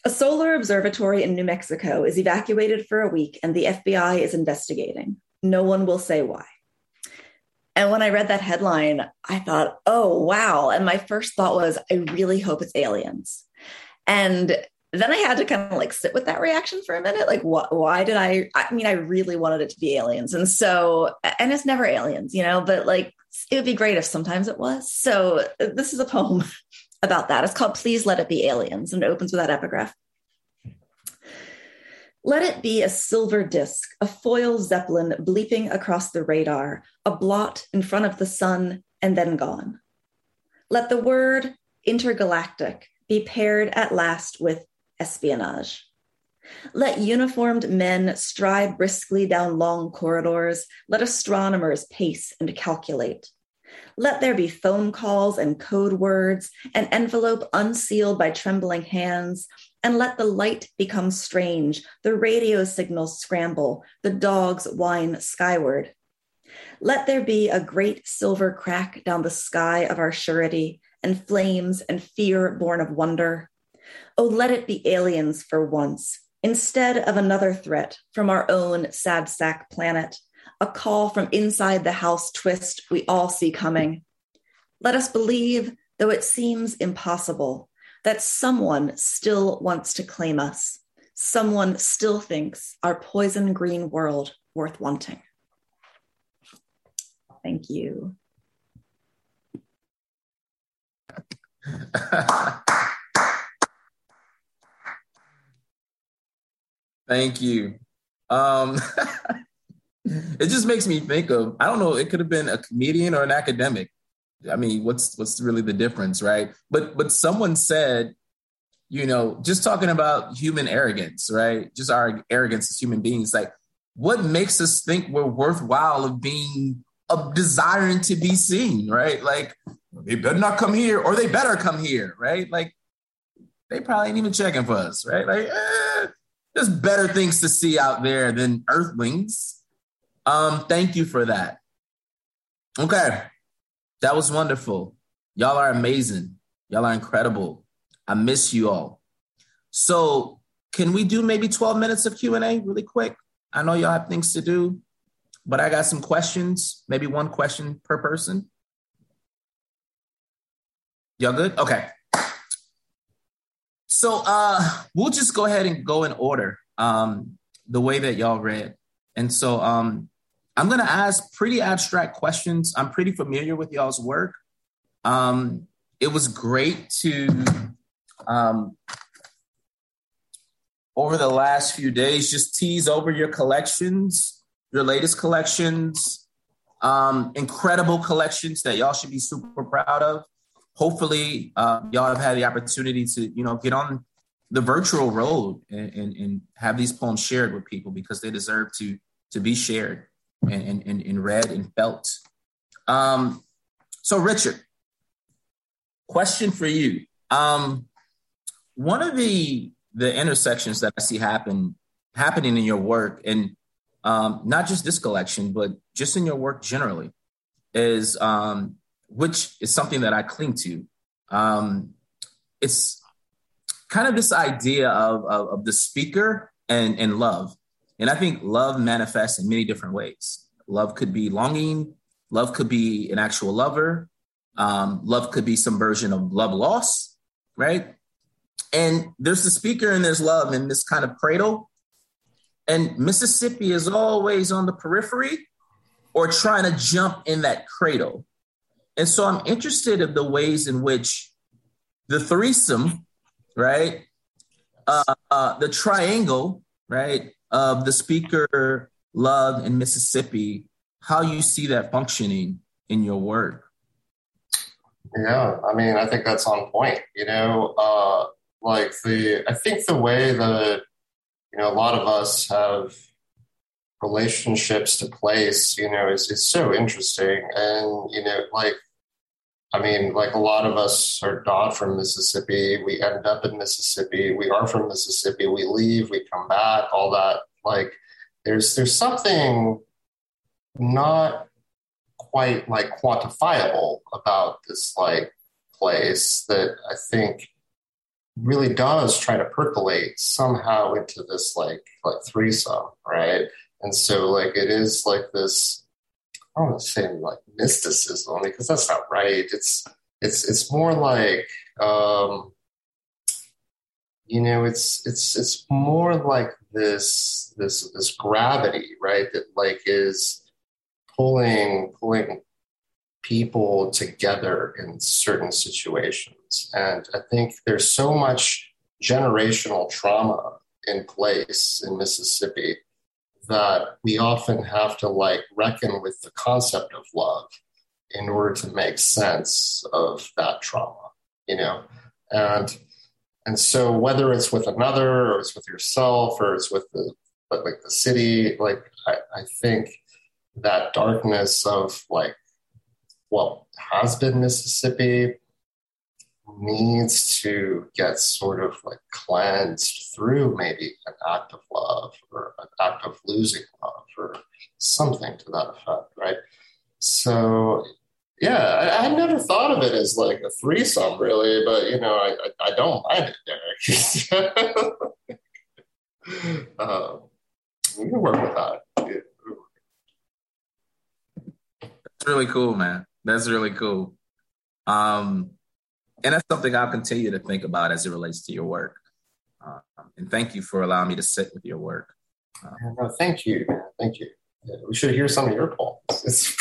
A solar observatory in New Mexico is evacuated for a week, and the FBI is investigating. No one will say why. And when I read that headline, I thought, oh, wow. And my first thought was, I really hope it's aliens. And then I had to kind of like sit with that reaction for a minute. Like, why did I? I mean, I really wanted it to be aliens. And so, and it's never aliens, you know, but like, it would be great if sometimes it was. So, this is a poem about that. It's called Please Let It Be Aliens, and it opens with that epigraph. Let it be a silver disk, a foil zeppelin bleeping across the radar, a blot in front of the sun, and then gone. Let the word intergalactic be paired at last with espionage. Let uniformed men stride briskly down long corridors. Let astronomers pace and calculate. Let there be phone calls and code words, an envelope unsealed by trembling hands, and let the light become strange, the radio signals scramble, the dogs whine skyward. Let there be a great silver crack down the sky of our surety, and flames and fear born of wonder. Oh, let it be aliens for once, instead of another threat from our own sad sack planet, a call from inside the house twist we all see coming. Let us believe, though it seems impossible, that someone still wants to claim us. Someone still thinks our poison green world worth wanting. Thank you. Thank you. Um, it just makes me think of I don't know. It could have been a comedian or an academic I mean, what's what's really the difference, right? But but someone said, you know, just talking about human arrogance, right? Just our arrogance as human beings, like what makes us think we're worthwhile of being of desiring to be seen, right? Like they better not come here or they better come here, right? Like they probably ain't even checking for us, right? Like eh, there's better things to see out there than earthlings. Um, thank you for that. Okay. That was wonderful. Y'all are amazing. Y'all are incredible. I miss you all. So, can we do maybe 12 minutes of Q&A really quick? I know y'all have things to do, but I got some questions, maybe one question per person. Y'all good? Okay. So, uh we'll just go ahead and go in order um the way that y'all read. And so um I'm going to ask pretty abstract questions. I'm pretty familiar with y'all's work. Um, it was great to, um, over the last few days, just tease over your collections, your latest collections, um, incredible collections that y'all should be super proud of. Hopefully, uh, y'all have had the opportunity to, you know, get on the virtual road and, and, and have these poems shared with people because they deserve to to be shared and, and, and read and felt. Um, so, Richard, question for you. Um, one of the the intersections that I see happen happening in your work, and um, not just this collection, but just in your work generally, is um, which is something that I cling to. Um, it's kind of this idea of, of, of the speaker and, and love. And I think love manifests in many different ways. Love could be longing, love could be an actual lover, um, love could be some version of love loss, right? And there's the speaker and there's love in this kind of cradle. And Mississippi is always on the periphery or trying to jump in that cradle. And so I'm interested in the ways in which the threesome, right? Uh, uh, the triangle, right? of the speaker, love, and Mississippi, how you see that functioning in your work. Yeah, I mean, I think that's on point. You know, uh, like the, I think the way that, you know, a lot of us have relationships to place, you know, is, is so interesting. And, you know, like, I mean, like a lot of us are not from Mississippi. We end up in Mississippi. We are from Mississippi. We leave, we come back, all that. Like, there's there's something not quite like quantifiable about this like place that I think really does try to percolate somehow into this like like threesome, right? And so like it is like this I don't want to say like mysticism because that's not right. It's it's it's more like um you know it's it's it's more like this this this gravity right that like is pulling pulling people together in certain situations and i think there's so much generational trauma in place in mississippi that we often have to like reckon with the concept of love in order to make sense of that trauma you know? And and so whether it's with another or it's with yourself or it's with the like the city, like I, I think that darkness of like what has been Mississippi needs to get sort of like cleansed through maybe an act of love or an act of losing love or something to that effect, right? So yeah, I, I never thought of it as like a threesome, really, but you know, I I, I don't mind it, Derrick. uh, we can work with that. That's really cool, man. That's really cool. Um, and that's something I'll continue to think about as it relates to your work. Um, and thank you for allowing me to sit with your work. Um, no, thank you, thank you. We should hear some of your poems.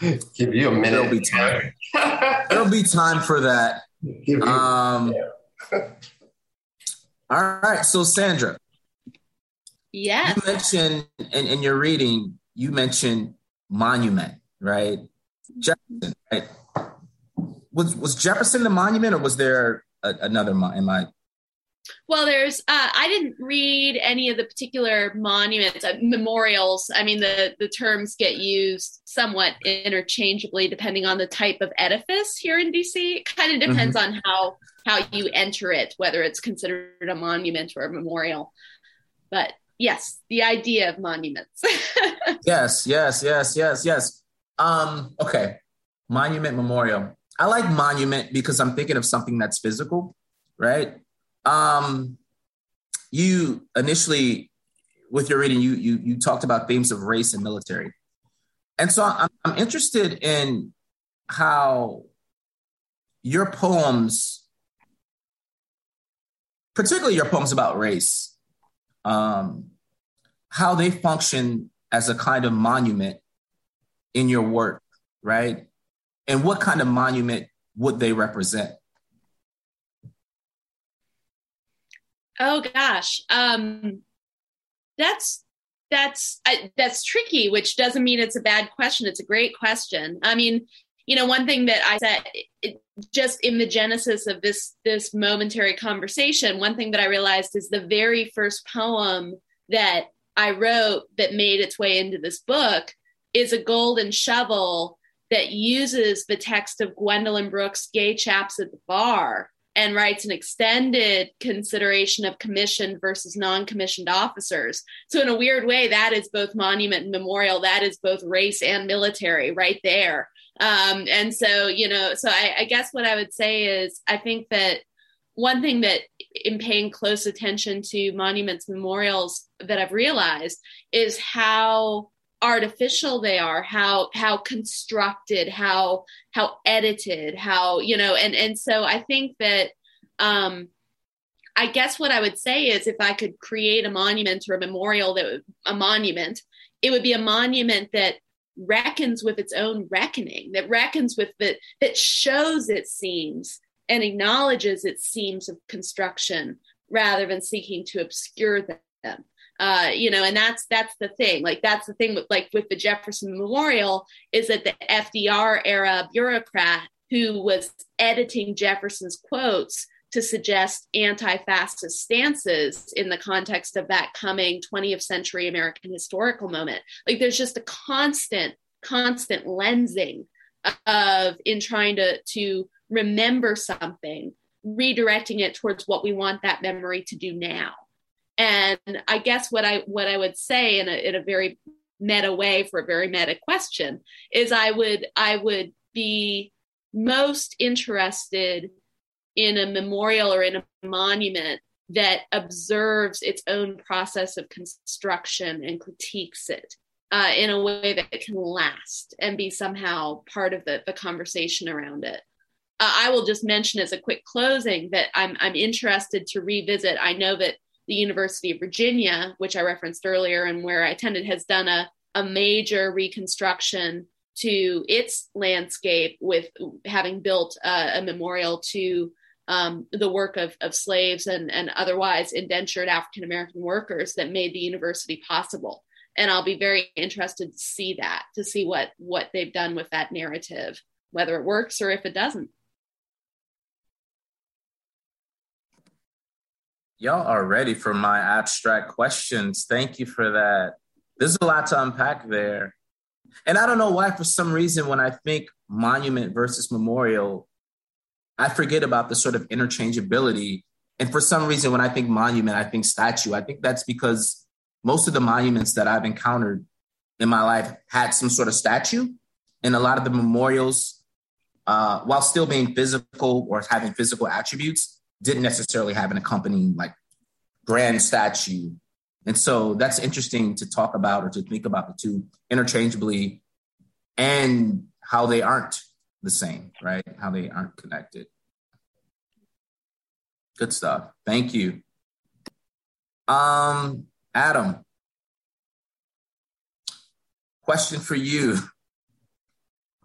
Give you a minute. There'll be time. There'll be time for that. Um, all right. So, Sandra. Yeah. You mentioned in, in your reading, you mentioned monument, right? Jefferson, right? Was was Jefferson the monument, or was there a, another? Am I well, there's. Uh, I didn't read any of the particular monuments, uh, memorials. I mean, the the terms get used somewhat interchangeably depending on the type of edifice here in DC. It kind of depends mm-hmm. on how how you enter it, whether it's considered a monument or a memorial. But yes, the idea of monuments. yes, yes, yes, yes, yes. Um, okay, monument, memorial. I like monument because I'm thinking of something that's physical, right? Um, you initially, with your reading, you you you talked about themes of race and military, and so I'm, I'm interested in how your poems, particularly your poems about race, um, how they function as a kind of monument in your work, right? And what kind of monument would they represent? Oh gosh, um, that's that's I, that's tricky. Which doesn't mean it's a bad question. It's a great question. I mean, you know, one thing that I said it, just in the genesis of this this momentary conversation, one thing that I realized is the very first poem that I wrote that made its way into this book is a golden shovel that uses the text of Gwendolyn Brooks' Gay Chaps at the Bar and writes an extended consideration of commissioned versus non-commissioned officers. So in a weird way, that is both monument and memorial. That is both race and military right there. Um, and so, you know, so I, I guess what I would say is I think that one thing that in paying close attention to monuments memorials that I've realized is how artificial they are how how constructed how how edited how you know and and so i think that um i guess what i would say is if i could create a monument or a memorial that would, a monument it would be a monument that reckons with its own reckoning that reckons with the that shows its seams and acknowledges its seams of construction rather than seeking to obscure them uh, you know, and that's that's the thing. Like that's the thing with like with the Jefferson Memorial is that the FDR era bureaucrat who was editing Jefferson's quotes to suggest anti-fascist stances in the context of that coming 20th century American historical moment. Like there's just a constant, constant lensing of in trying to to remember something, redirecting it towards what we want that memory to do now And I guess what I what I would say in a, in a very meta way for a very meta question is I would I would be most interested in a memorial or in a monument that observes its own process of construction and critiques it uh, in a way that it can last and be somehow part of the, the conversation around it. Uh, I will just mention as a quick closing that I'm, I'm interested to revisit. I know that the University of Virginia, which I referenced earlier and where I attended, has done a, a major reconstruction to its landscape with having built a memorial to um, the work of, of slaves and, and otherwise indentured African American workers that made the university possible. And I'll be very interested to see that, to see what what they've done with that narrative, whether it works or if it doesn't. Y'all are ready for my abstract questions. Thank you for that. There's a lot to unpack there. And I don't know why, for some reason, when I think monument versus memorial, I forget about the sort of interchangeability. And for some reason, when I think monument, I think statue. I think that's because most of the monuments that I've encountered in my life had some sort of statue. And a lot of the memorials, uh, while still being physical or having physical attributes, didn't necessarily have an accompanying like grand statue. And so that's interesting to talk about or to think about the two interchangeably and how they aren't the same, right? How they aren't connected. Good stuff. Thank you. Um, Adam, question for you.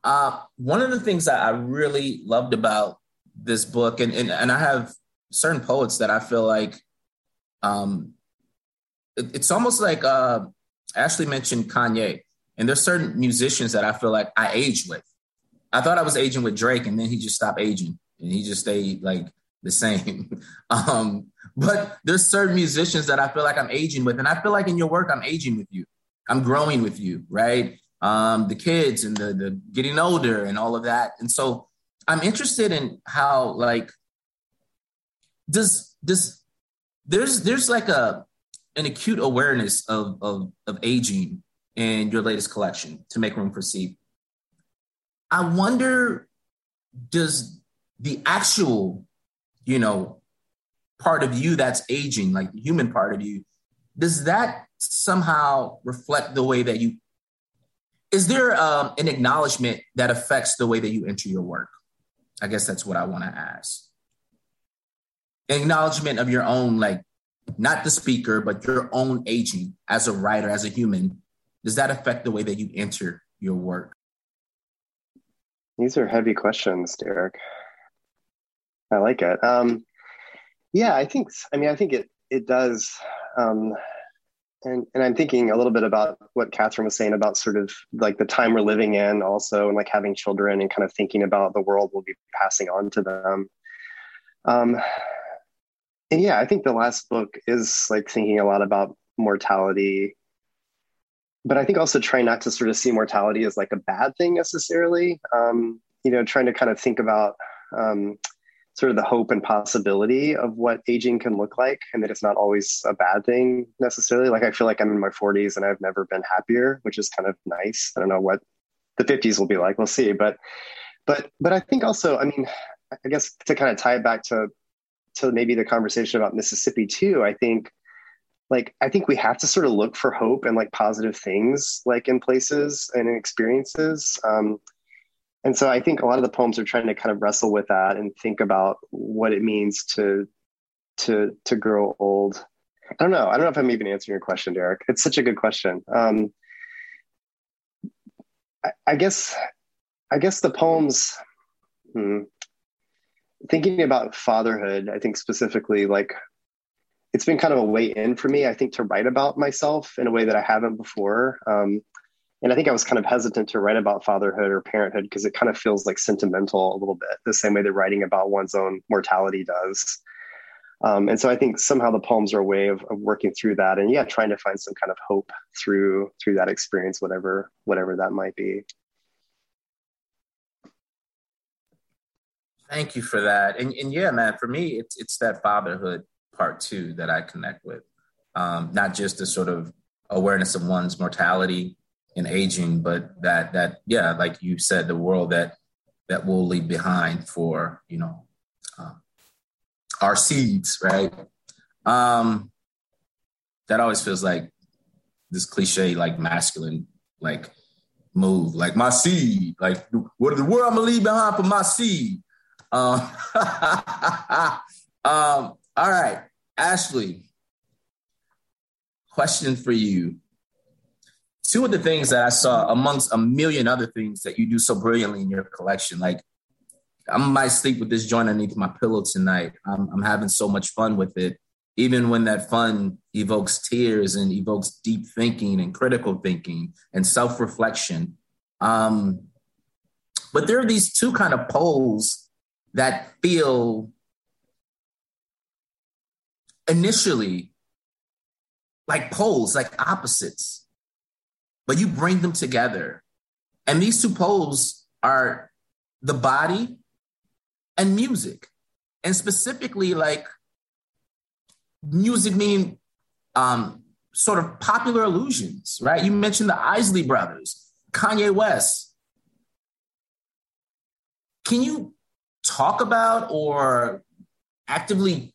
Uh, one of the things that I really loved about this book, and, and, and I have certain poets that I feel like um, it, it's almost like uh, Ashley mentioned Kanye, and there's certain musicians that I feel like I age with. I thought I was aging with Drake, and then he just stopped aging, and he just stayed like the same. um, but there's certain musicians that I feel like I'm aging with, and I feel like in your work I'm aging with you. I'm growing with you, right? Um, the kids and the the getting older and all of that, and so I'm interested in how like does does there's there's like a an acute awareness of of, of aging in your latest collection to make room for the Sea. I wonder, does the actual, you know, part of you that's aging, like the human part of you, does that somehow reflect the way that you? Is there um, an acknowledgement that affects the way that you enter your work? I guess that's what I want to ask. Acknowledgement of your own, like not the speaker, but your own aging as a writer, as a human. Does that affect the way that you enter your work? These are heavy questions, Derrick. I like it. Um, yeah, I think. I mean, I think it it does. Um, and and I'm thinking a little bit about what Catherine was saying about sort of like the time we're living in, also, and like having children and kind of thinking about the world we'll be passing on to them. Um, yeah, I think the last book is like thinking a lot about mortality but I think also trying not to sort of see mortality as like a bad thing necessarily. Um, you know, trying to kind of think about um, sort of the hope and possibility of what aging can look like, and that it's not always a bad thing necessarily. Like I feel like I'm in my 40s and I've never been happier, which is kind of nice. I don't know what the 50s will be like. We'll see. But but but I think also, I mean, I guess to kind of tie it back to to maybe the conversation about Mississippi too. I think like i think we have to sort of look for hope and like positive things like in places and in experiences. Um, and so i think a lot of the poems are trying to kind of wrestle with that and think about what it means to to to grow old. I don't know. I don't know if i'm even answering your question derrick. It's such a good question. Um, I, I, guess i guess the poems hmm, thinking about fatherhood i think specifically like it's been kind of a way in for me, I think, to write about myself in a way that I haven't before. Um, and I think I was kind of hesitant to write about fatherhood or parenthood because it kind of feels like sentimental a little bit, the same way that writing about one's own mortality does. Um, and so I think somehow the poems are a way of, of, working through that, and yeah, trying to find some kind of hope through through that experience, whatever whatever that might be. Thank you for that, and and yeah, man, for me, it's it's that fatherhood part two that I connect with. um, not just the sort of awareness of one's mortality and aging, but that that yeah, like you said, the world that that we'll leave behind for you know uh, our seeds, right? Um, that always feels like this cliche, like masculine, like move, like my seed, like what the world I'm gonna leave behind for my seed. Um, um, all right, Ashley. Question for you. Two of the things that I saw amongst a million other things that you do so brilliantly in your collection, like I might sleep with this joint underneath my pillow tonight. I'm, I'm having so much fun with it, even when that fun evokes tears and evokes deep thinking and critical thinking and self reflection. Um, but there are these two kind of poles that feel initially like poles, like opposites, but you bring them together. And these two poles are the body and music. And specifically, like music meaning um, sort of popular illusions, right? You mentioned the Isley brothers, Kanye West. Can you talk about or actively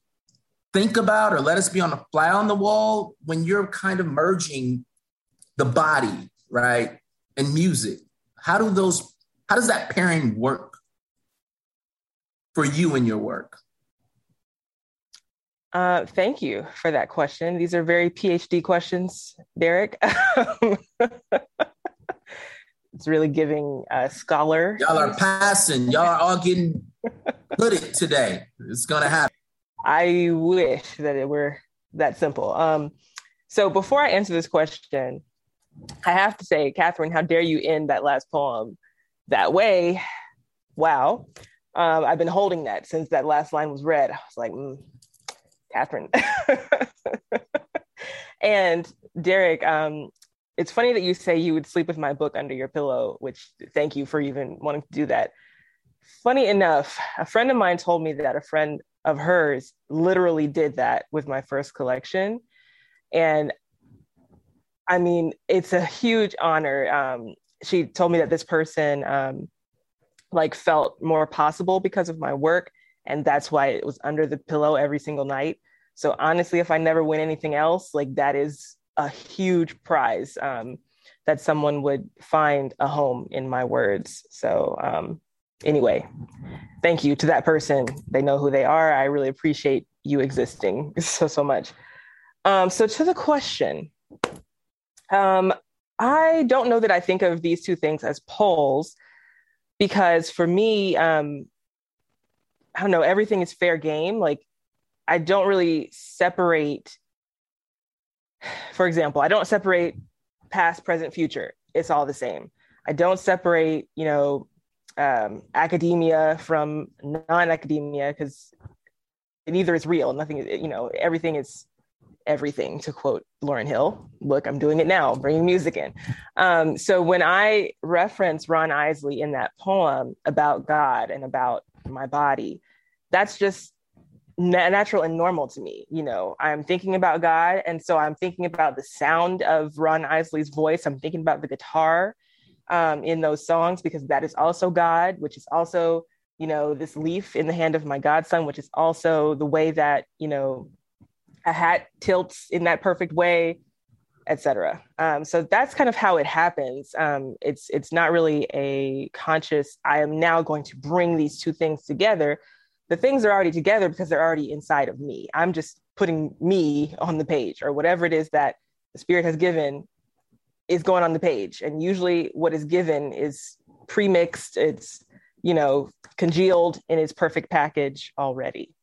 think about or let us be on a fly on the wall when you're kind of merging the body, right, and music? How do those how does that pairing work for you in your work? Uh, thank you for that question. These are very PhD questions, Derrick. it's really giving a scholar. Y'all are passing. Y'all are all getting hooded today. It's gonna happen. I wish that it were that simple. Um, so before I answer this question, I have to say, Catherine, how dare you end that last poem that way? Wow. Um, I've been holding that since that last line was read. I was like, mm, Catherine. and Derrick, um, it's funny that you say you would sleep with my book under your pillow, which thank you for even wanting to do that. Funny enough, a friend of mine told me that a friend of hers literally did that with my first collection. And I mean, it's a huge honor. Um, she told me that this person um, like felt more possible because of my work and that's why it was under the pillow every single night so honestly if i never win anything else like that is a huge prize um, that someone would find a home in my words so um, anyway thank you to that person they know who they are i really appreciate you existing so so much um, so to the question um, i don't know that i think of these two things as poles because for me, um, I don't know, everything is fair game. Like I don't really separate, for example, I don't separate past, present, future. It's all the same. I don't separate, you know, um, academia from non-academia because neither is real. Nothing, you know, everything is everything to quote Lauryn Hill. Look, I'm doing it now, bringing music in. Um, so when I reference Ron Isley in that poem about God and about my body, that's just natural and normal to me. You know, I'm thinking about God. And so I'm thinking about the sound of Ron Isley's voice. I'm thinking about the guitar um, in those songs because that is also God, which is also, you know, this leaf in the hand of my godson, which is also the way that, you know, a hat tilts in that perfect way etc um, so that's kind of how it happens. Um, it's it's not really a conscious i am now going to bring these two things together. The things are already together because they're already inside of me. I'm just putting me on the page or whatever it is that the spirit has given is going on the page. And usually what is given is pre-mixed it's you know congealed in its perfect package already.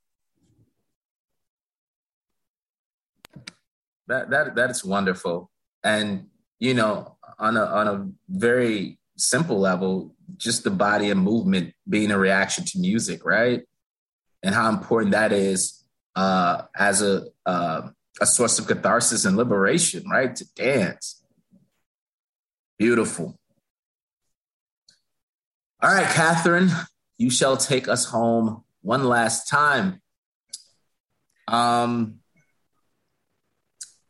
That that that is wonderful. And you know on a on a very simple level just the body and movement being a reaction to music right? And how important that is uh as a uh, a source of catharsis and liberation right? To dance beautiful all right catherine you shall take us home one last time um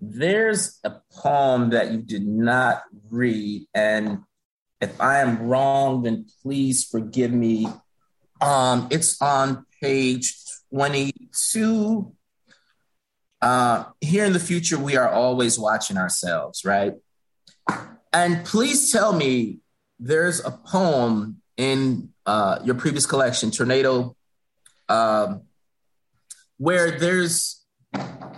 there's a poem that you did not read, and if I am wrong, then please forgive me. Um, it's on page 22. Uh, here in the future, we are always watching ourselves, right? And please tell me there's a poem in uh, your previous collection, Tornado, um, where there's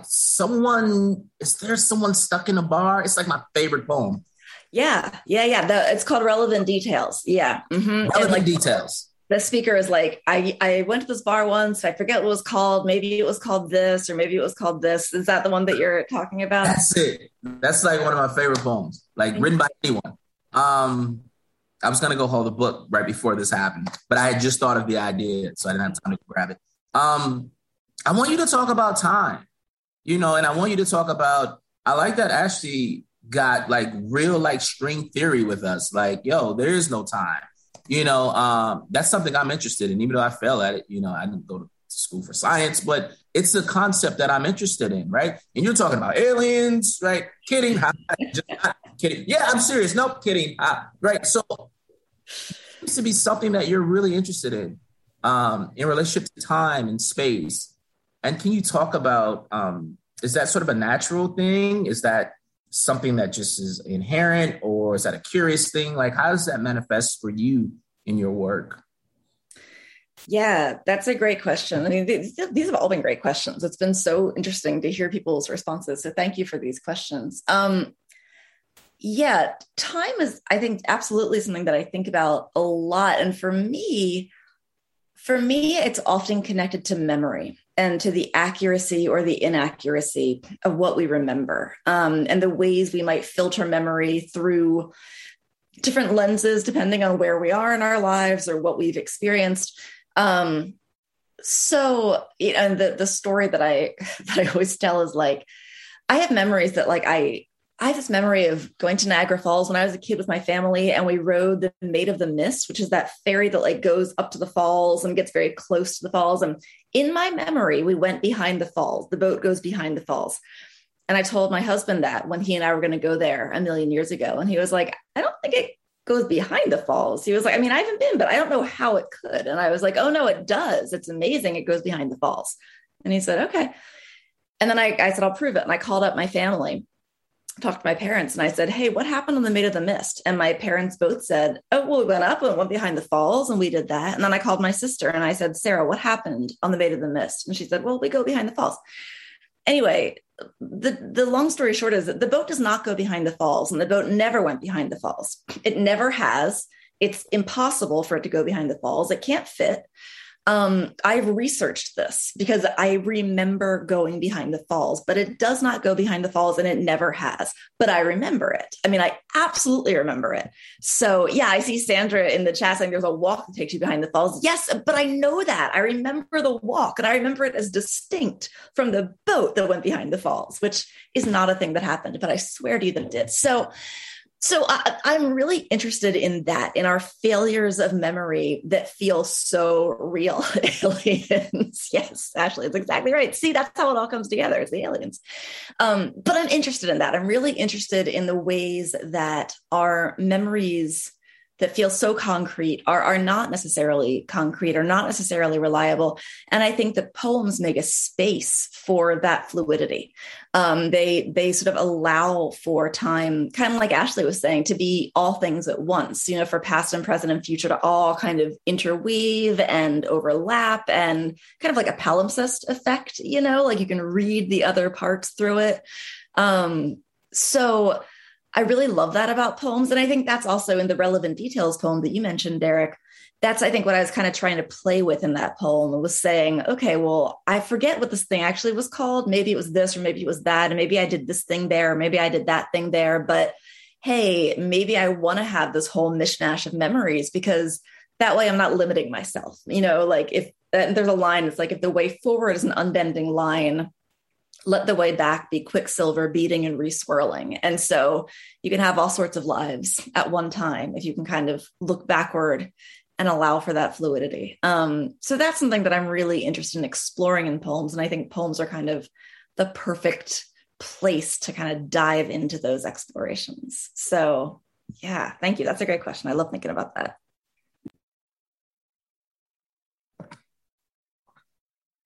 someone, is there someone stuck in a bar? It's like my favorite poem. Yeah, yeah, yeah. The, it's called Relevant Details. Yeah. Mm-hmm. Relevant like, Details. The speaker is like, I, I went to this bar once. I forget what it was called. Maybe it was called this, or maybe it was called this. Is that the one that you're talking about? That's it. That's like one of my favorite poems, like written by anyone. Um, I was gonna go hold the book right before this happened, but I had just thought of the idea, so I didn't have time to grab it. Um, I want you to talk about time, you know, and I want you to talk about. I like that Ashley got like real like string theory with us. Like, yo, there is no time. You know, um, that's something I'm interested in, even though I fell at it. You know, I didn't go to school for science, but it's a concept that I'm interested in, right? And you're talking about aliens, right? Kidding, Just kidding. Yeah, I'm serious. Nope, kidding. right. So seems to be something that you're really interested in um, in relationship to time and space. And can you talk about um, is that sort of a natural thing? Is that something that just is inherent, or is that a curious thing? Like, how does that manifest for you in your work? Yeah, that's a great question. I mean, these, have all been great questions. It's been so interesting to hear people's responses. So, thank you for these questions. Um, yeah, time is, I think, absolutely something that I think about a lot. And for me, for me, it's often connected to memory and to the accuracy or the inaccuracy of what we remember um, and the ways we might filter memory through different lenses depending on where we are in our lives or what we've experienced. Um, so know, the the story that i that i always tell is like i have memories that like i I have this memory of going to Niagara Falls when I was a kid with my family, and we rode the Maid of the Mist, which is that ferry that like goes up to the falls and gets very close to the falls. And in my memory, we went behind the falls. The boat goes behind the falls. And I told my husband that when he and I were going to go there a million years ago, and he was like, "I don't think it goes behind the falls." He was like, "I mean, I haven't been, but I don't know how it could." And I was like, "Oh no, it does. It's amazing. It goes behind the falls." And he said, "Okay." And then I, I said, "I'll prove it." And I called up my family talked to my parents and I said, Hey, what happened on the Maid of the Mist? And my parents both said, Oh, well, we went up and went behind the falls and we did that. And then I called my sister and I said, Sarah, what happened on the Maid of the Mist? And she said, Well, we go behind the falls. Anyway, the, the long story short is that the boat does not go behind the falls and the boat never went behind the falls. It never has. It's impossible for it to go behind the falls. It can't fit um, I've researched this because I remember going behind the falls, but it does not go behind the falls and it never has. But I remember it. I mean, I absolutely remember it. So, yeah, I see Sandra in the chat saying there's a walk that takes you behind the falls. Yes, but I know that. I remember the walk and I remember it as distinct from the boat that went behind the falls, which is not a thing that happened, but I swear to you that it did. So, so I, am really interested in that, in our failures of memory that feel so real. aliens, yes, Ashley, it's exactly right. See, that's how it all comes together. It's the aliens. Um, but I'm interested in that. I'm really interested in the ways that our memories that feel so concrete are, are not necessarily concrete or not necessarily reliable. And I think that poems make a space for that fluidity. Um, they they sort of allow for time, kind of like Ashley was saying, to be all things at once. You know, for past and present and future to all kind of interweave and overlap, and kind of like a palimpsest effect. You know, like you can read the other parts through it. Um, so I really love that about poems. And I think that's also in the relevant details poem that you mentioned, Derrick. That's, I think, what I was kind of trying to play with in that poem was saying, okay, well, I forget what this thing actually was called. Maybe it was this, or maybe it was that. And maybe I did this thing there, or maybe I did that thing there. But hey, maybe I want to have this whole mishmash of memories because that way I'm not limiting myself. You know, like if there's a line, it's like if the way forward is an unbending line, let the way back be quicksilver beating and reswirling. And so you can have all sorts of lives at one time if you can kind of look backward and allow for that fluidity. Um, so that's something that I'm really interested in exploring in poems. And I think poems are kind of the perfect place to kind of dive into those explorations. So, yeah, thank you. That's a great question. I love thinking about that.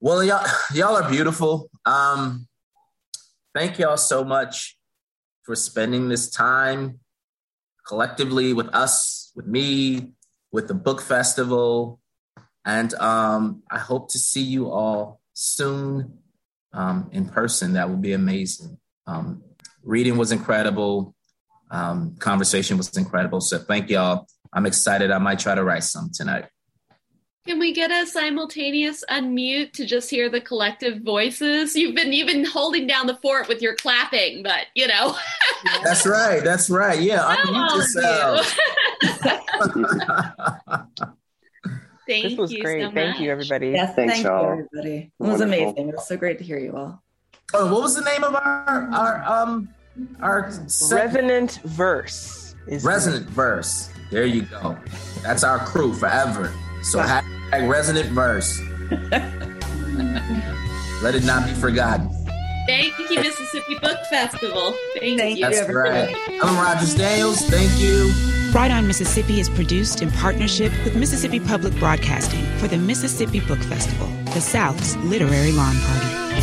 Well, y'all, y'all are beautiful. Um, thank y'all so much for spending this time collectively with us, with me, with the book festival. And um, I hope to see you all soon um, in person. That would be amazing. Um, reading was incredible. Um, conversation was incredible. So thank y'all. I'm excited. I might try to write some tonight. Can we get a simultaneous unmute to just hear the collective voices? You've been you've been holding down the fort with your clapping, but you know. that's right. That's right. Yeah, unmute yourself. thank this was you great. so thank much. you, everybody. Yes, Thanks, thank y'all. you, everybody. It was Wonderful. amazing. It was so great to hear you all. Oh, what was the name of our our um our sec- Resonant verse is resonant verse? There you go. That's our crew forever. So Wow. hashtag resonant verse. Let it not be forgotten. Thank you, Mississippi Book Festival. Thank, Thank you. you. That's everybody. right. I'm Rogers Daniels. Thank you. Write on Mississippi is produced in partnership with Mississippi Public Broadcasting for the Mississippi Book Festival, the South's literary lawn party.